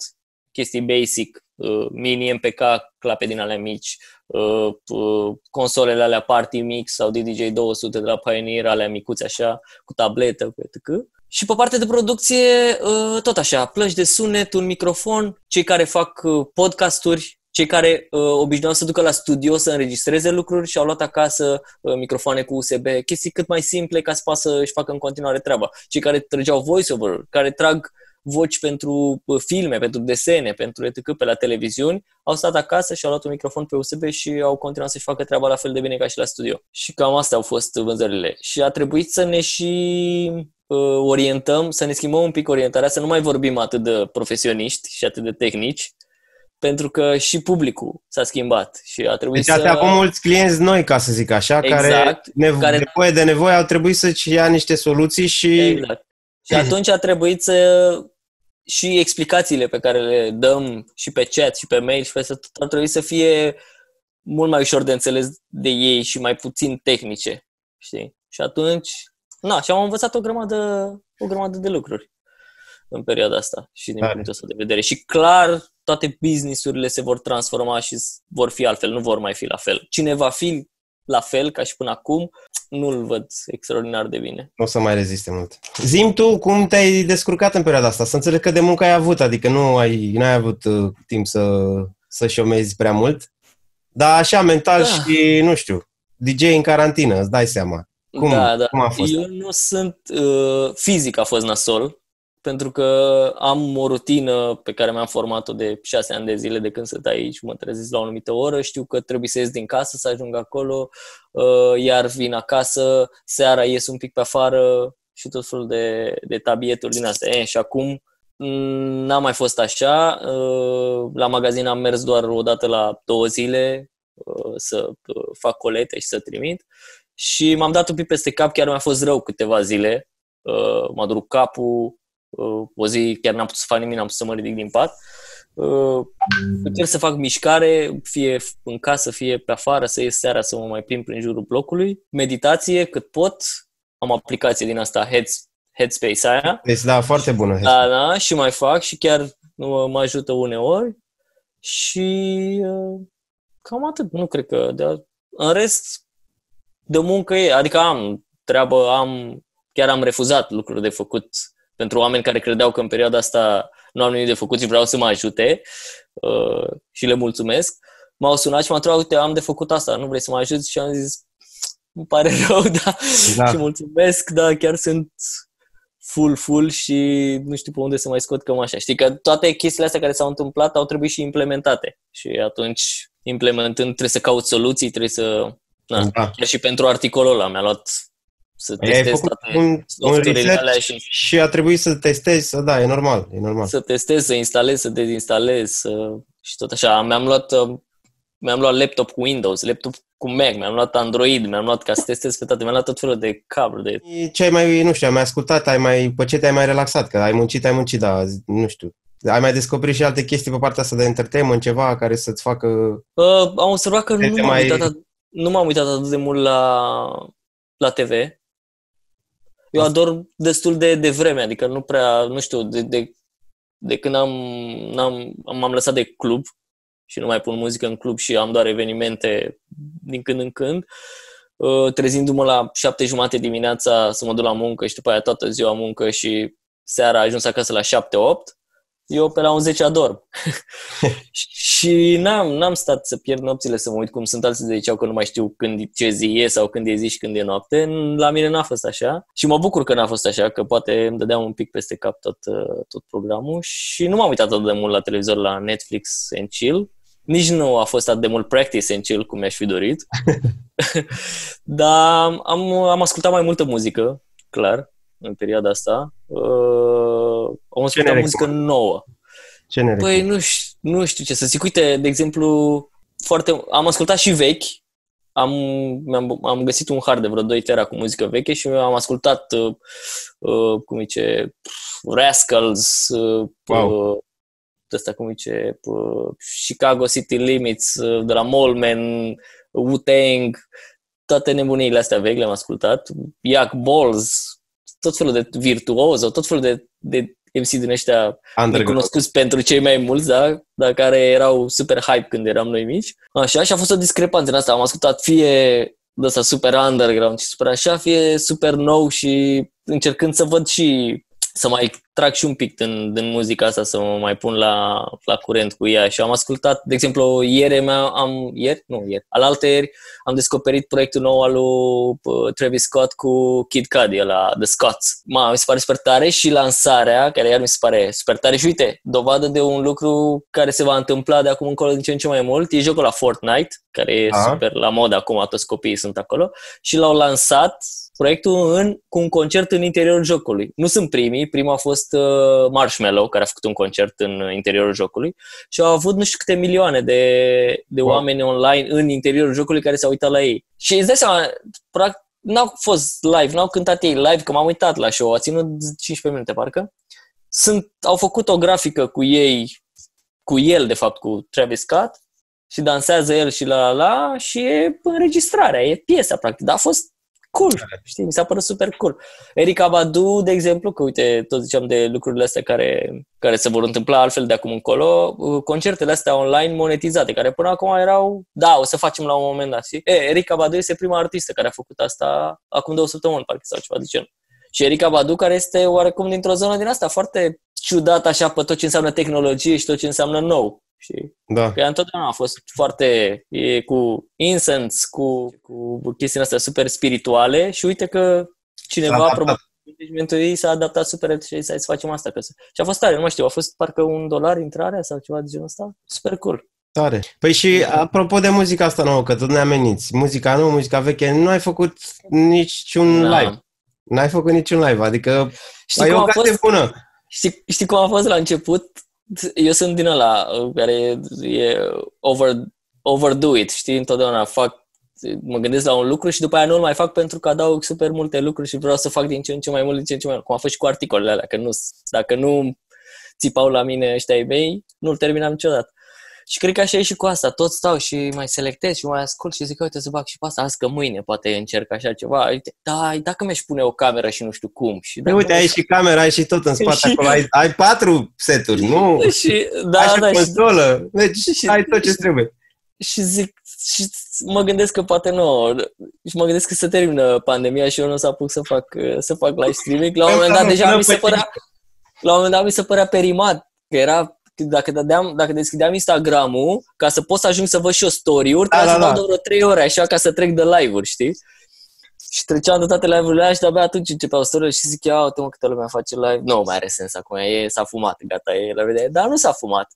chestii basic, uh, mini MPK, clape din alea mici, uh, uh, consolele alea Party Mix sau DDJ 200 de la Pioneer, alea micuți așa, cu tabletă, cu etc. Și pe partea de producție, tot așa, plăci de sunet, un microfon, cei care fac podcasturi, cei care uh, obișnuiau să ducă la studio să înregistreze lucruri și au luat acasă uh, microfoane cu USB, chestii cât mai simple ca să poată să-și facă în continuare treaba. Cei care trăgeau voiceover, care trag voci pentru filme, pentru desene, pentru etc. pe la televiziuni, au stat acasă și au luat un microfon pe USB și au continuat să-și facă treaba la fel de bine ca și la studio. Și cam astea au fost vânzările. Și a trebuit să ne și uh, orientăm, să ne schimbăm un pic orientarea, să nu mai vorbim atât de profesioniști și atât de tehnici, pentru că și publicul s-a schimbat și a trebuit deci să... Deci acum mulți clienți noi, ca să zic așa, exact, care, nevo- care nevoie de nevoie au trebuit să-și ia niște soluții și... Exact. Și atunci a trebuit să și explicațiile pe care le dăm și pe chat și pe mail și pe tot ar trebui să fie mult mai ușor de înțeles de ei și mai puțin tehnice, știi? Și atunci, na, și am învățat o grămadă, o grămadă de lucruri în perioada asta și din punctul ăsta de vedere. Și clar, toate businessurile se vor transforma și vor fi altfel, nu vor mai fi la fel. Cine va fi la fel ca și până acum, nu-l văd extraordinar de bine. Nu o să mai reziste mult. Zim tu cum te-ai descurcat în perioada asta? Să înțeleg că de muncă ai avut, adică nu ai, n-ai avut uh, timp să, să șomezi prea mult. Dar așa, mental da. și, nu știu, DJ în carantină, îți dai seama. Cum, da, da. cum a fost? Eu nu sunt... Uh, fizic a fost nasol, pentru că am o rutină pe care mi-am format-o de șase ani de zile de când sunt aici, mă trezesc la o anumită oră, știu că trebuie să ies din casă, să ajung acolo, uh, iar vin acasă, seara ies un pic pe afară și tot felul de, de tabieturi din astea. E, și acum mm, n-a mai fost așa, uh, la magazin am mers doar o dată la două zile uh, să fac colete și să trimit și m-am dat un pic peste cap, chiar mi-a fost rău câteva zile, m-a durut capul, o zi chiar n-am putut să fac nimic, n-am putut să mă ridic din pat. Uh, încerc să fac mișcare, fie în casă, fie pe afară, să ies seara să mă mai plimb prin jurul blocului. Meditație cât pot. Am aplicație din asta, Heads, Headspace aia. Deci, da, foarte bună. Da, da, și mai fac și chiar mă ajută uneori. Și uh, cam atât. Nu cred că... De, în rest, de muncă e. Adică am treabă, am chiar am refuzat lucruri de făcut pentru oameni care credeau că în perioada asta nu am nimic de făcut și vreau să mă ajute uh, și le mulțumesc. M-au sunat și m-au întrebat, uite, am de făcut asta, nu vrei să mă ajuți? Și am zis, îmi pare <laughs> rău, da, da. și mulțumesc, da, chiar sunt full, full și nu știu pe unde să mai scot cam așa. Știi că toate chestiile astea care s-au întâmplat au trebuit și implementate și atunci implementând trebuie să caut soluții, trebuie să... Na, da. Chiar și pentru articolul ăla mi-a luat să testezi toate un, un alea și... și a trebuit să testezi, să da, e normal, e normal. Să testezi, să instalezi, să dezinstalezi să... și tot așa. Mi-am luat, mi-am luat laptop cu Windows, laptop cu Mac, mi-am luat Android, mi-am luat ca să testez pe toate, mi-am luat tot felul de cabluri. De... Ce ai mai, nu știu, ai mai ascultat, ai mai, pe ce te-ai mai relaxat? Că ai muncit, ai muncit, dar nu știu. Ai mai descoperit și alte chestii pe partea asta de entertainment, ceva care să-ți facă... Uh, am observat că nu m-am, mai... uitat, nu m-am uitat atât de mult la, la TV. Eu asta. ador destul de, de vreme, adică nu prea, nu știu, de, de, de când am, am, m-am lăsat de club, și nu mai pun muzică în club și am doar evenimente din când în când, uh, trezindu-mă la șapte jumate dimineața să mă duc la muncă și după aia toată ziua muncă și seara ajuns acasă la șapte-opt, eu pe la un 10 adorm. <laughs> și n-am, n-am stat să pierd nopțile să mă uit cum sunt alții de ziceau că nu mai știu când ce zi e sau când e zi și când e noapte. La mine n-a fost așa și mă bucur că n-a fost așa, că poate îmi dădeam un pic peste cap tot, uh, tot programul și nu m-am uitat atât de mult la televizor la Netflix and chill nici nu a fost atât de mult practice în chill cum mi-aș fi dorit. <laughs> Dar am, am ascultat mai multă muzică, clar, în perioada asta. Uh, am ascultat ce muzică nouă. Ce ne Păi nu, nu știu ce să zic. Uite, de exemplu, foarte, am ascultat și vechi. Am, am, am găsit un hard de vreo 2 tera cu muzică veche și am ascultat, uh, uh, cum zice, Rascals, uh, wow. uh, ăsta, cum zice, Chicago City Limits, de la Mallman, Wu-Tang, toate nebunile astea vechi le-am ascultat, Yak Balls, tot felul de virtuozo, tot felul de, de MC din ăștia cunoscuți pentru cei mai mulți, da? Dar care erau super hype când eram noi mici. Așa, și a fost o discrepanță în asta. Am ascultat fie de asta super underground și super așa, fie super nou și încercând să văd și să mai trag și un pic din, din muzica asta, să mă mai pun la, la curent cu ea. Și am ascultat, de exemplu, ieri mea, am, ieri? Nu, ieri, al ieri am descoperit proiectul nou al lui Travis Scott cu Kid Cudi, la The Scots. Ma, mi se pare super tare și lansarea, care iar mi se pare super tare. Și uite, dovadă de un lucru care se va întâmpla de acum încolo din ce în ce mai mult, e jocul la Fortnite, care e A. super la mod acum, toți copiii sunt acolo, și l-au lansat proiectul în, cu un concert în interiorul jocului. Nu sunt primii, primul a fost uh, Marshmallow, care a făcut un concert în interiorul jocului și au avut nu știu câte milioane de, de wow. oameni online în interiorul jocului care s-au uitat la ei. Și îți dai seama, practic, n-au fost live, n-au cântat ei live, că m-am uitat la show, a ținut 15 minute parcă. Sunt, au făcut o grafică cu ei, cu el, de fapt, cu Travis Scott și dansează el și la la la și e înregistrarea, e piesa, practic. Dar a fost cool, știi, mi s-a părut super cool. Eric Abadu, de exemplu, că uite, tot ziceam de lucrurile astea care, care se vor întâmpla altfel de acum încolo, uh, concertele astea online monetizate, care până acum erau, da, o să facem la un moment dat, știi? E, Eric Abadu este prima artistă care a făcut asta acum două săptămâni, parcă, sau ceva de genul. Și Erica Badu, care este oarecum dintr-o zonă din asta foarte ciudat așa pe tot ce înseamnă tehnologie și tot ce înseamnă nou. Știi? Da. Că întotdeauna a fost foarte e, cu incense, cu, cu chestiile astea super spirituale și uite că cineva, probabil, managementul ei s-a adaptat super și să facem asta. Că și a fost tare, nu mai știu, a fost parcă un dolar intrarea sau ceva de genul ăsta. Super cool. Tare. Păi și apropo de muzica asta nouă, că tot ne ameniți, muzica nouă, muzica veche, nu ai făcut niciun da. live. N-ai făcut niciun live, adică știi ai o a fost, bună. Știi, știi cum a fost la început? Eu sunt din ăla uh, care e over, overdo it, știi, întotdeauna fac, mă gândesc la un lucru și după aia nu-l mai fac pentru că adaug super multe lucruri și vreau să fac din ce în ce mai mult, din ce în ce mai mult, cum a fost și cu articolele alea, că nu, dacă nu țipau la mine ăștia ei mei, nu-l terminam niciodată. Și cred că așa e și cu asta. Tot stau și mai selectez și mai ascult și zic, uite să bag și pe asta, azi că mâine poate încerc așa ceva. Uite, da, dacă mi-aș pune o cameră și nu știu cum. Și păi uite, ai și camera, ai și tot în spate <laughs> și... acolo, ai, ai patru seturi, nu? Și, da, ai da, consolă, deci și, ai tot ce trebuie. Și zic, și mă gândesc că poate nu, și mă gândesc că se termină pandemia și eu nu o să apuc să fac, să fac live streaming. La un moment dat deja mi se părea, la un moment dat mi se părea perimat, că era dacă, dădeam, dacă deschideam Instagram-ul, ca să pot să ajung să văd și o story-uri, da, trebuia da, să dau da. vreo 3 ore așa ca să trec de live-uri, știi? Și treceam de toate live-urile alea și de-abia atunci începeau story și zic, ia uite mă câtă lumea face live. Nu mai are sens acum, e, s-a fumat, gata, e la vedere. Dar nu s-a fumat.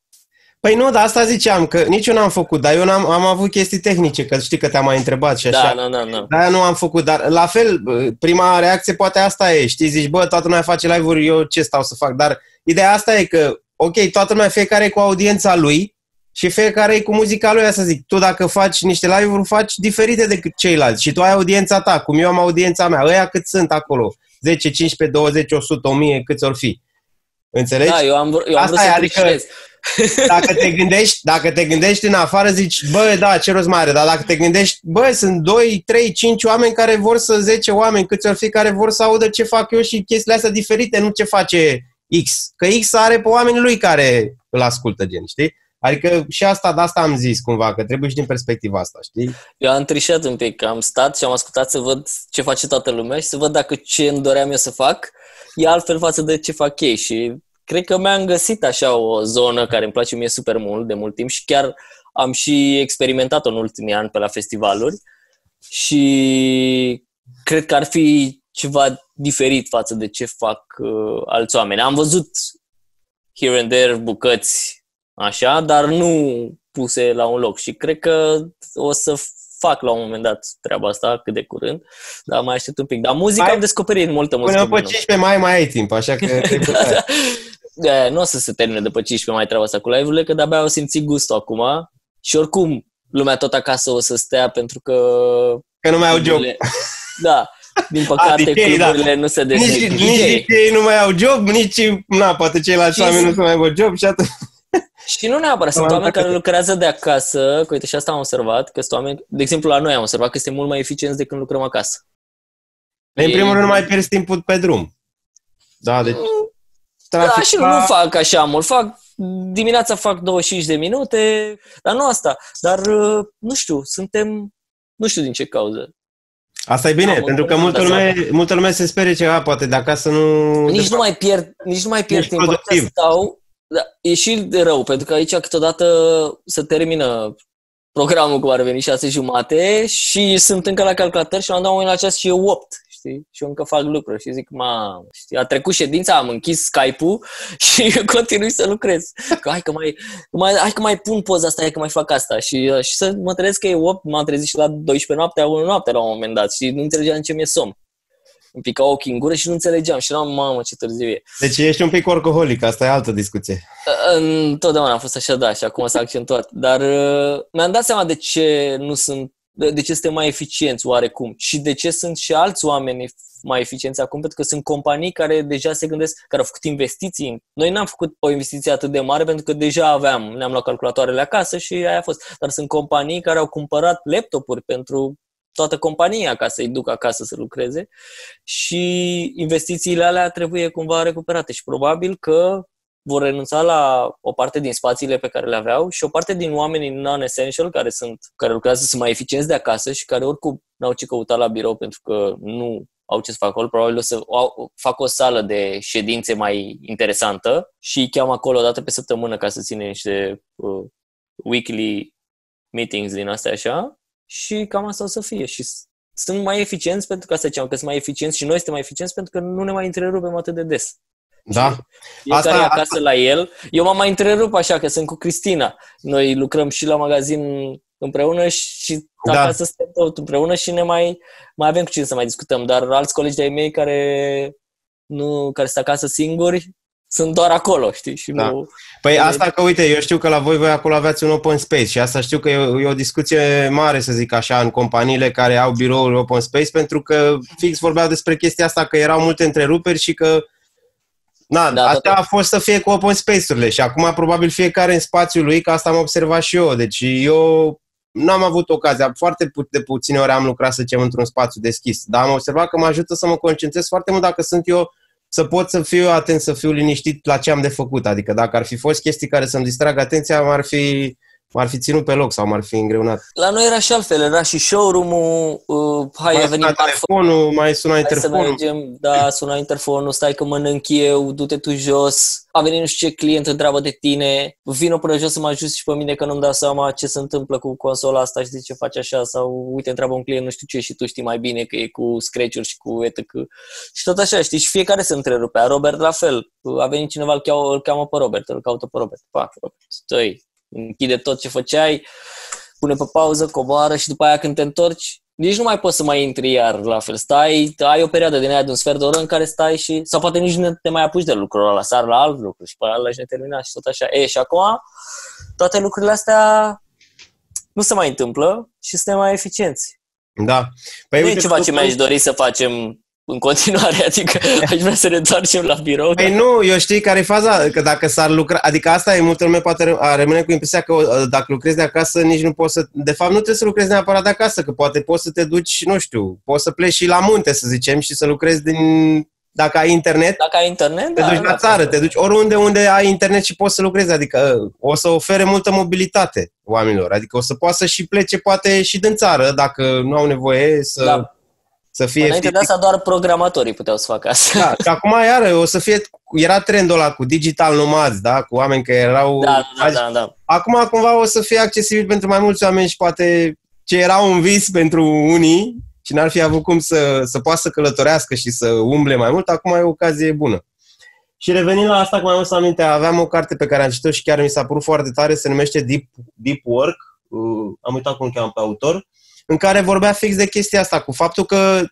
Păi nu, dar asta ziceam, că nici eu n-am făcut, dar eu n-am, am avut chestii tehnice, că știi că te-am mai întrebat și așa. Da, da, da. Da, nu am făcut, dar la fel, prima reacție poate asta e, știi, zici, bă, toată lumea face live-uri, eu ce stau să fac, dar ideea asta e că ok, toată lumea, fiecare cu audiența lui și fiecare e cu muzica lui, să zic. Tu dacă faci niște live-uri, faci diferite decât ceilalți și tu ai audiența ta, cum eu am audiența mea. Ăia cât sunt acolo? 10, 15, 20, 100, 1000, câți or fi. Înțelegi? Da, eu am, eu am Asta vrut e, să adică <laughs> dacă te gândești, dacă te gândești în afară, zici, bă, da, ce rost mare, dar dacă te gândești, bă, sunt 2, 3, 5 oameni care vor să, 10 oameni, câți ori fi, care vor să audă ce fac eu și chestiile astea diferite, nu ce face X. Că X are pe oamenii lui care îl ascultă, gen, știi? Adică și asta, de asta am zis cumva, că trebuie și din perspectiva asta, știi? Eu am trișat un pic, am stat și am ascultat să văd ce face toată lumea și să văd dacă ce îmi doream eu să fac e altfel față de ce fac ei și cred că mi-am găsit așa o zonă care îmi place mie super mult de mult timp și chiar am și experimentat-o în ultimii ani pe la festivaluri și cred că ar fi ceva diferit față de ce fac uh, alți oameni. Am văzut here and there bucăți așa, dar nu puse la un loc și cred că o să fac la un moment dat treaba asta cât de curând, dar mai aștept un pic. Dar muzica mai, am descoperit multă muzică. Până pe 15 mai mai ai timp, așa că... <laughs> da, da. da, nu o să se termine după 15 mai treaba asta cu live-urile, că de-abia au simțit gustul acum și oricum lumea tot acasă o să stea pentru că... Că nu mai au job. Da, din păcate, A, DJ, da. cluburile da. nu se deschid. Nici, nici ei nu mai au job, nici, na, poate ceilalți oameni nu se mai au job și atunci... Și nu neapărat, sunt oameni care lucrează de acasă, că uite și asta am observat, că sunt oameni, de exemplu la noi am observat că este mult mai eficient decât când lucrăm acasă. În primul rând nu mai pierzi timpul pe drum. Da, deci... Da, și nu, nu fac așa mult, fac dimineața fac 25 de minute, dar nu asta. Dar, uh, nu știu, suntem, nu știu din ce cauză. Asta e bine, da, pentru că multă lume, multă lume se sperie ceva, poate de acasă nu... Nici nu mai pierd, nici nu mai pierd timp. Stau, da, e și de rău, pentru că aici câteodată se termină programul cum ar veni șase jumate și sunt încă la calculator și am dat un la ceas și e 8 știi? Și eu încă fac lucruri și zic, ma, știi, a trecut ședința, am închis Skype-ul <laughs> și continui să lucrez. Că hai că mai, mai, hai că mai pun poza asta, hai că mai fac asta. Și, uh, și să mă trezesc că e 8, m-am trezit și la 12 noaptea, 1 noapte la un moment dat și nu înțelegeam ce mi-e somn. Îmi pica ochii în gură și nu înțelegeam și eram, mamă, ce târziu e. Deci ești un pic alcoholic, asta e altă discuție. Întotdeauna am fost așa, da, și acum s-a accentuat. Dar uh, mi-am dat seama de ce nu sunt de ce suntem mai eficienți oarecum și de ce sunt și alți oameni mai eficienți acum, pentru că sunt companii care deja se gândesc, care au făcut investiții. Noi n-am făcut o investiție atât de mare pentru că deja aveam, ne-am luat calculatoarele acasă și aia a fost. Dar sunt companii care au cumpărat laptopuri pentru toată compania ca să-i ducă acasă să lucreze și investițiile alea trebuie cumva recuperate și probabil că vor renunța la o parte din spațiile pe care le aveau și o parte din oamenii non-essential care, sunt, care lucrează sunt mai eficienți de acasă și care oricum n-au ce căuta la birou pentru că nu au ce să facă acolo, probabil o să au, fac o sală de ședințe mai interesantă și îi cheamă acolo o dată pe săptămână ca să ține niște uh, weekly meetings din astea așa și cam asta o să fie și sunt mai eficienți pentru că asta ziceam, că sunt mai eficienți și noi suntem mai eficienți pentru că nu ne mai întrerupem atât de des. Da. Fiecare asta, acasă asta... la el. Eu m-am mai întrerup așa că sunt cu Cristina. Noi lucrăm și la magazin împreună și da. acasă suntem tot împreună și ne mai, mai avem cu cine să mai discutăm. Dar alți colegi de-ai mei care, nu, care sunt acasă singuri sunt doar acolo, știi? Și da. nu... Păi asta că, uite, eu știu că la voi voi acolo aveți un open space și asta știu că e o, e o discuție mare, să zic așa, în companiile care au biroul open space, pentru că fix vorbeau despre chestia asta, că erau multe întreruperi și că Na, da, asta a fost să fie cu open space-urile și acum probabil fiecare în spațiul lui, că asta am observat și eu. Deci eu n-am avut ocazia, foarte pu- de puține ori am lucrat să zicem într-un spațiu deschis, dar am observat că mă ajută să mă concentrez foarte mult dacă sunt eu să pot să fiu atent, să fiu liniștit la ce am de făcut. Adică dacă ar fi fost chestii care să-mi distrag atenția, m-ar fi m-ar fi ținut pe loc sau m-ar fi îngreunat. La noi era și altfel, era și showroom-ul, uh, hai mai a venit telefonul, mai suna interfonul. Hai să mergem, da, suna interfonul, stai că mănânc eu, du-te tu jos, a venit nu știu ce client întreabă de tine, vino până jos să mă ajut și pe mine că nu-mi dau seama ce se întâmplă cu consola asta și de ce face așa sau uite, întreabă un client nu știu ce și tu știi mai bine că e cu scratch și cu etc. Și tot așa, știi, și fiecare se întrerupea. Robert la fel, a venit cineva, îl cheamă, îl cheamă pe Robert, îl caută pe Robert. Pac, Robert, stai, închide tot ce făceai, pune pe pauză, coboară și după aia când te întorci, nici nu mai poți să mai intri iar la fel. Stai, ai o perioadă din aia de un sfert de oră în care stai și... Sau poate nici nu te mai apuci de lucrul ăla, sar la alt lucru și pe ăla și terminat și tot așa. E, și acum toate lucrurile astea nu se mai întâmplă și suntem mai eficienți. Da. Păi, nu uite, e ceva ce mi-aș dori să facem în continuare, <laughs> adică aș vrea să ne întoarcem la birou. Păi nu, eu știi care e faza, că dacă s-ar lucra, adică asta e, multă lume poate rămâne cu impresia că uh, dacă lucrezi de acasă, nici nu poți să, de fapt nu trebuie să lucrezi neapărat de acasă, că poate poți să te duci, nu știu, poți să pleci și la munte, să zicem, și să lucrezi din, dacă ai internet, dacă ai internet te da, duci la țară, te duci oriunde unde ai internet și poți să lucrezi, adică uh, o să ofere multă mobilitate oamenilor, adică o să poată să și plece poate și din țară, dacă nu au nevoie să... Da să fie Înainte de asta doar programatorii puteau să facă asta. Da, și acum iară o să fie, era trendul ăla cu digital nomads, da, cu oameni care erau... Da, da, da, da. Acum cumva o să fie accesibil pentru mai mulți oameni și poate ce era un vis pentru unii și n-ar fi avut cum să, să poată să călătorească și să umble mai mult, acum e o ocazie bună. Și revenind la asta, cum am să aminte, aveam o carte pe care am citit-o și chiar mi s-a părut foarte tare, se numește Deep, Deep Work, uh, am uitat cum cheamă pe autor, în care vorbea fix de chestia asta, cu faptul că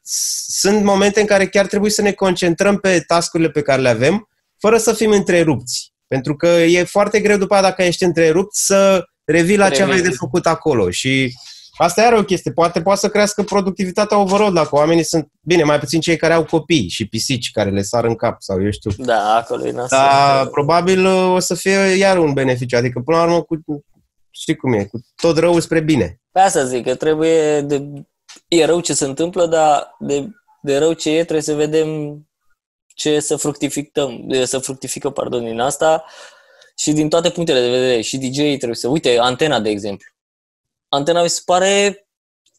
sunt momente în care chiar trebuie să ne concentrăm pe tascurile pe care le avem, fără să fim întrerupți. Pentru că e foarte greu după aceea, dacă ești întrerupt, să revii la ce aveai de făcut acolo. Și asta e o chestie. Poate poate să crească productivitatea overall dacă oamenii sunt, bine, mai puțin cei care au copii și pisici care le sar în cap sau eu știu. Da, acolo e nasol. Dar probabil o să fie iar un beneficiu. Adică, până la urmă, cu, știi cum e, cu tot rău spre bine. Pe asta zic, că trebuie de, e rău ce se întâmplă, dar de, de rău ce e, trebuie să vedem ce să fructificăm, să fructifică, pardon, din asta și din toate punctele de vedere. Și DJ trebuie să... Uite, antena, de exemplu. Antena mi se pare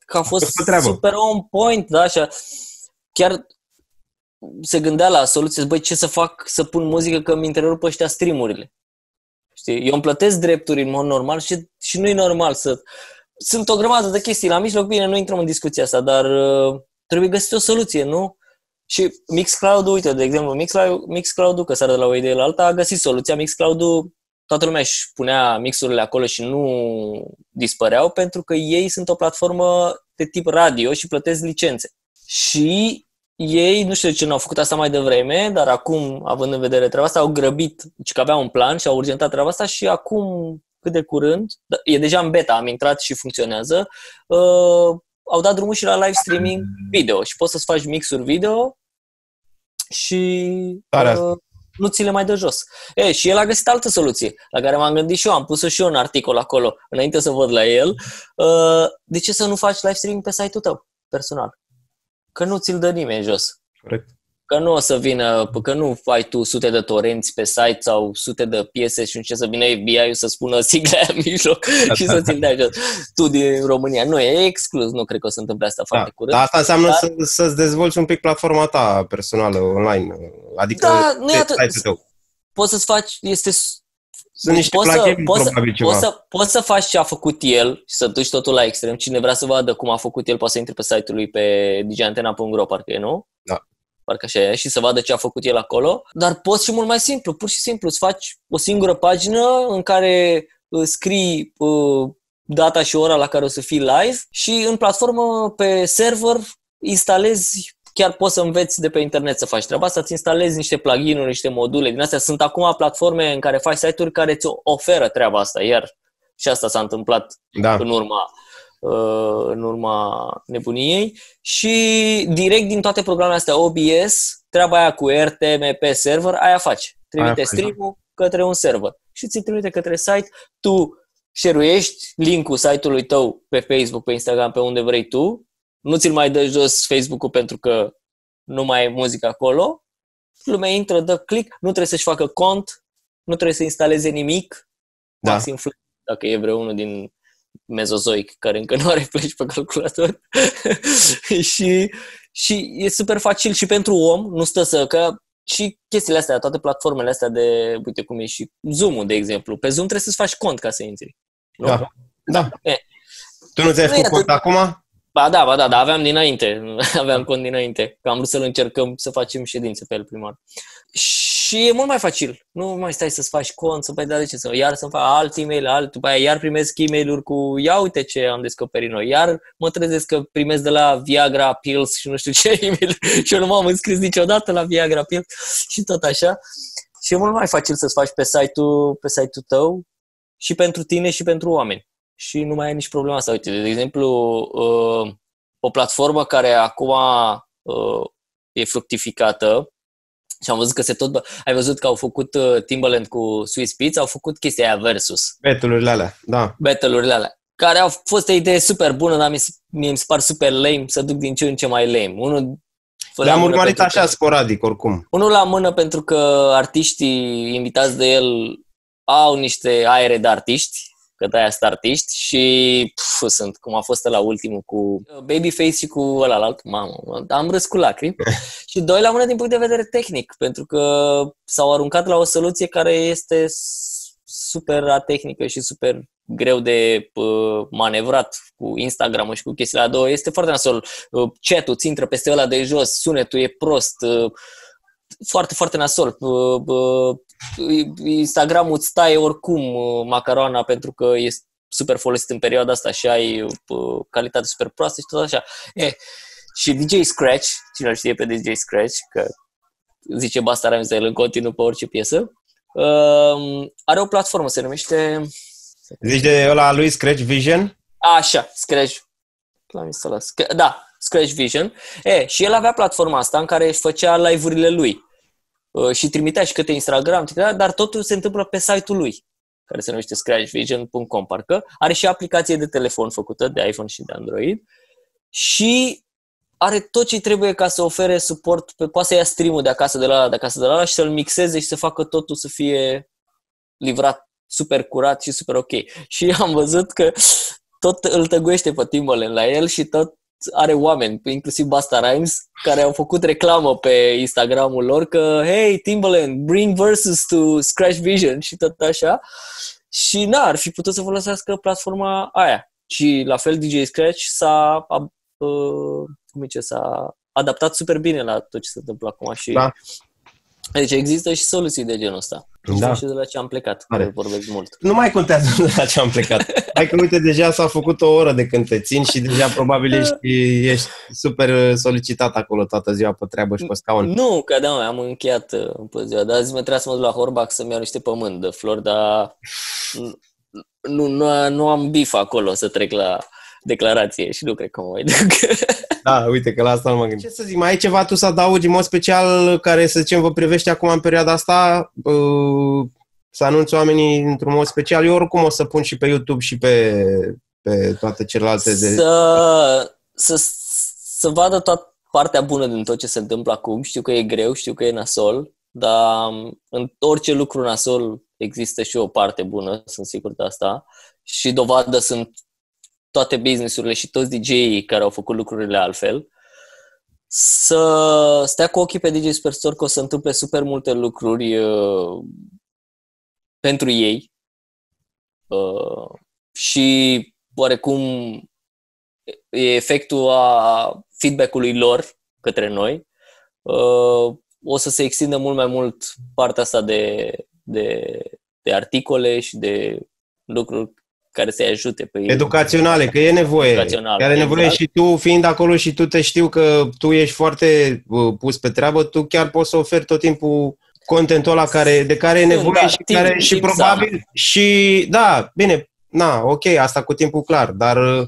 că a fost super on point, da? Așa, chiar se gândea la soluție, băi, ce să fac să pun muzică că mi întrerup ăștia streamurile. Știi? Eu îmi plătesc drepturi în mod normal și, și nu e normal să sunt o grămadă de chestii la mijloc, bine, nu intrăm în discuția asta, dar uh, trebuie găsit o soluție, nu? Și Mixcloud-ul, uite, de exemplu, Mixcloud, Mixcloud-ul, că sare de la o idee la alta, a găsit soluția. Mixcloud-ul, toată lumea își punea mixurile acolo și nu dispăreau pentru că ei sunt o platformă de tip radio și plătesc licențe. Și ei, nu știu de ce nu au făcut asta mai devreme, dar acum, având în vedere treaba asta, au grăbit, deci că aveau un plan și au urgentat treaba asta și acum cât de curând, da, e deja în beta, am intrat și funcționează, uh, au dat drumul și la live streaming video și poți să-ți faci mixuri video și uh, nu ți le mai dă jos. E, și el a găsit altă soluție, la care m-am gândit și eu, am pus-o și eu un articol acolo, înainte să văd la el. Uh, de ce să nu faci live streaming pe site-ul tău, personal? Că nu ți-l dă nimeni jos. Corect că nu o să vină, că nu ai tu sute de torenți pe site sau sute de piese și ce să vină FBI-ul să spună sigla în mijloc <laughs> și să ți-l dea jos. Tu din România. Nu, e exclus. Nu cred că o să întâmple asta da. foarte curând. Dar asta înseamnă dar... să, să-ți dezvolți un pic platforma ta personală online. Adică da, nu e atât. Tău. Poți să-ți faci, este sunt niște poți să, poți, să, poți, să, poți să faci ce a făcut el și să duci totul la extrem. Cine vrea să vadă cum a făcut el, poate să intre pe site-ul lui pe digiantena.ro, parcă e, nu? Da parcă așa e, și să vadă ce a făcut el acolo, dar poți și mult mai simplu, pur și simplu, îți faci o singură pagină în care uh, scrii uh, data și ora la care o să fii live și în platformă pe server instalezi chiar poți să înveți de pe internet să faci treaba asta, îți instalezi niște plugin-uri, niște module din astea. Sunt acum platforme în care faci site-uri care ți oferă treaba asta, iar și asta s-a întâmplat da. în urma Uh, în urma nebuniei și direct din toate programele astea OBS, treaba aia cu RTMP server, aia faci. Trimite stream-ul către un server și ți trimite către site, tu share link-ul site-ului tău pe Facebook, pe Instagram, pe unde vrei tu, nu ți-l mai dă jos Facebook-ul pentru că nu mai e muzică acolo, lumea intră, dă click, nu trebuie să-și facă cont, nu trebuie să instaleze nimic, da. maxim dacă e vreunul din mezozoic care încă nu are pleci pe calculator <laughs> și, și e super facil și pentru om, nu stă să, că și chestiile astea, toate platformele astea de, uite cum e și Zoom-ul, de exemplu. Pe Zoom trebuie să-ți faci cont ca să intri. Nu? Da, da. E. Tu nu ți-ai făcut cont acum? Ba da, ba da, da, aveam dinainte, <laughs> aveam cont dinainte, că am vrut să-l încercăm să facem ședințe pe el primar. și e mult mai facil. Nu mai stai să-ți faci cont, să mai de ce, să iar să-mi fac alt e-mail, alt, după aia iar primesc e mail cu ia uite ce am descoperit noi, iar mă trezesc că primesc de la Viagra Pills și nu știu ce <laughs> e-mail și eu nu m-am înscris niciodată la Viagra Pills și tot așa. Și e mult mai facil să-ți faci pe site-ul, pe site-ul tău și pentru tine și pentru oameni. Și nu mai ai nici problema asta. Uite, de exemplu, uh, o platformă care acum uh, e fructificată și am văzut că se tot... Ai văzut că au făcut uh, Timbaland cu Swiss Beats, au făcut chestia aia versus. Battle-urile alea, da. Battle-urile alea. Care au fost o idee super bună, dar mie mi se par super lame să duc din ce în ce mai lame. Unul le-am urmărit așa că, sporadic, oricum. Unul la mână pentru că artiștii invitați de el au niște aere de artiști, că de-aia sunt artiști și pf, sunt cum a fost la ultimul cu Babyface și cu ăla alt, mamă, am râs cu lacrimi. <laughs> și doi la mână din punct de vedere tehnic, pentru că s-au aruncat la o soluție care este super tehnică și super greu de uh, manevrat cu Instagram și cu chestiile două. Este foarte nasol. Uh, chat-ul ți intră peste ăla de jos, sunetul e prost, uh, foarte, foarte nasol. Uh, uh, Instagramul îți taie oricum uh, macaroana pentru că este super folosit în perioada asta și ai uh, calitate super proastă și tot așa. E, și DJ Scratch, cine îl știe pe DJ Scratch, că zice Basta Rhymes de el în continuu pe orice piesă, uh, are o platformă, se numește... Zici de ăla lui Scratch Vision? Așa, Scratch. L-am instalat. Da, Scratch Vision. E, și el avea platforma asta în care își făcea live-urile lui. Uh, și trimitea și câte Instagram, dar totul se întâmplă pe site-ul lui, care se numește scratchvision.com, parcă. Are și aplicație de telefon făcută de iPhone și de Android și are tot ce trebuie ca să ofere suport, pe, poate să ia stream de acasă de la, de acasă de la ala și să-l mixeze și să facă totul să fie livrat super curat și super ok. Și am văzut că tot îl tăguiește pe Timbaland la el și tot are oameni, inclusiv Basta Rhymes, care au făcut reclamă pe Instagramul lor că hey, Timbaland, bring verses to Scratch Vision și tot așa. Și na, ar fi putut să folosească platforma aia. Și la fel DJ Scratch s-a, uh, cum zice, s-a adaptat super bine la tot ce se întâmplă acum și da. Deci există și soluții de genul ăsta. Da. Și de la ce am plecat, Are. vorbesc mult. Nu mai contează <laughs> de la ce am plecat. Hai că uite, deja s-a făcut o oră de când te țin și deja probabil ești, <laughs> ești super solicitat acolo toată ziua pe treabă și pe scaun. Nu, că da, am încheiat uh, pe ziua, dar azi mă trebuia să mă duc la Horbach să-mi iau niște pământ de flori, dar nu, nu, nu am bif acolo să trec la declarație și nu cred că mă mai duc. <laughs> Da, uite că la asta nu mă gândesc. Ce să zic, mai ai ceva tu să adaugi în mod special care, să zicem, vă privește acum în perioada asta? Uh, să anunți oamenii într-un mod special? Eu oricum o să pun și pe YouTube și pe, pe toate celelalte. De... Să, să, să vadă toată partea bună din tot ce se întâmplă acum. Știu că e greu, știu că e nasol, dar în orice lucru nasol există și o parte bună, sunt sigur de asta. Și dovadă sunt toate businessurile și toți DJ-ii care au făcut lucrurile altfel, să stea cu ochii pe DJ Superstore că o să întâmple super multe lucruri uh, pentru ei uh, și oarecum e efectul a feedback-ului lor către noi. Uh, o să se extindă mult mai mult partea asta de, de, de articole și de lucruri care să-i ajute pe ei. Educaționale, că e nevoie. Educaționale, are nevoie exact. și tu, fiind acolo și tu te știu că tu ești foarte uh, pus pe treabă, tu chiar poți să oferi tot timpul contentul ăla care, de care e nevoie da, și timp, care și probabil sana. și da, bine, na, ok, asta cu timpul clar, dar uh,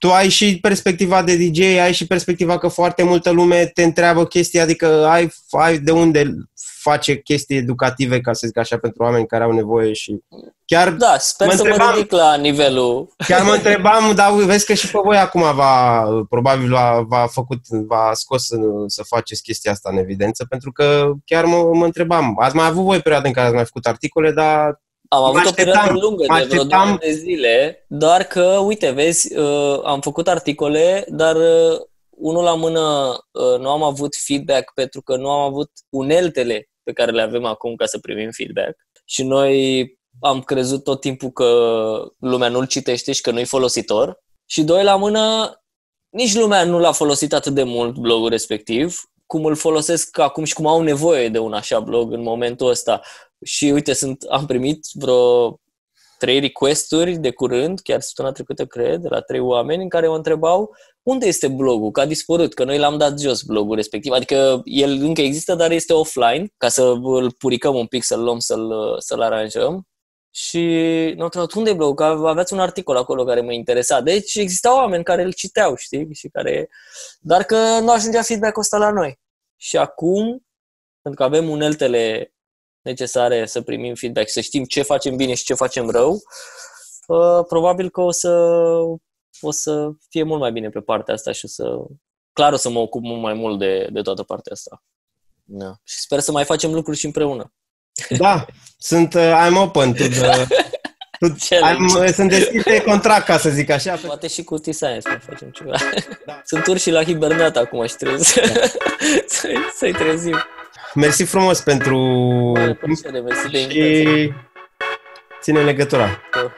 tu ai și perspectiva de DJ, ai și perspectiva că foarte multă lume te întreabă chestii, adică ai, ai de unde face chestii educative, ca să zic așa, pentru oameni care au nevoie și chiar Da, sper mă să întrebam, mă ridic la nivelul... Chiar mă întrebam, dar vezi că și pe voi acum va, probabil v-a, v-a făcut, v-a scos să, să faceți chestia asta în evidență, pentru că chiar mă, mă întrebam, ați mai avut voi perioade în care ați mai făcut articole, dar am avut o perioadă lungă de vreo două de zile, doar că, uite, vezi, uh, am făcut articole, dar uh, unul la mână uh, nu am avut feedback pentru că nu am avut uneltele pe care le avem acum ca să primim feedback. Și noi am crezut tot timpul că lumea nu-l citește și că nu-i folositor. Și doi la mână, nici lumea nu l-a folosit atât de mult blogul respectiv. cum îl folosesc acum și cum au nevoie de un așa blog în momentul ăsta. Și uite, sunt, am primit vreo trei requesturi de curând, chiar săptămâna trecută, cred, de la trei oameni în care mă întrebau unde este blogul, că a dispărut, că noi l-am dat jos blogul respectiv. Adică el încă există, dar este offline, ca să îl puricăm un pic, să-l luăm, să-l, să-l aranjăm. Și nu întrebat unde e blogul, că aveați un articol acolo care mă interesa. Deci existau oameni care îl citeau, știi? Și care... Dar că nu ajungea feedback-ul ăsta la noi. Și acum, pentru că avem uneltele necesare să primim feedback, să știm ce facem bine și ce facem rău, uh, probabil că o să, o să fie mult mai bine pe partea asta și să, clar o să mă ocup mult mai mult de, de toată partea asta. Da. Și sper să mai facem lucruri și împreună. Da, sunt, uh, I'm open to the, <laughs> I'm, sunt deschis de contract, ca să zic așa. Poate și cu T-Science mai facem ceva. Da. Sunt urși la hibernat acum și trebuie să, da. <laughs> să-i, să-i trezim. Mersi frumos pentru... Plăcere, mersi de invitație. Și ține legătura. Da.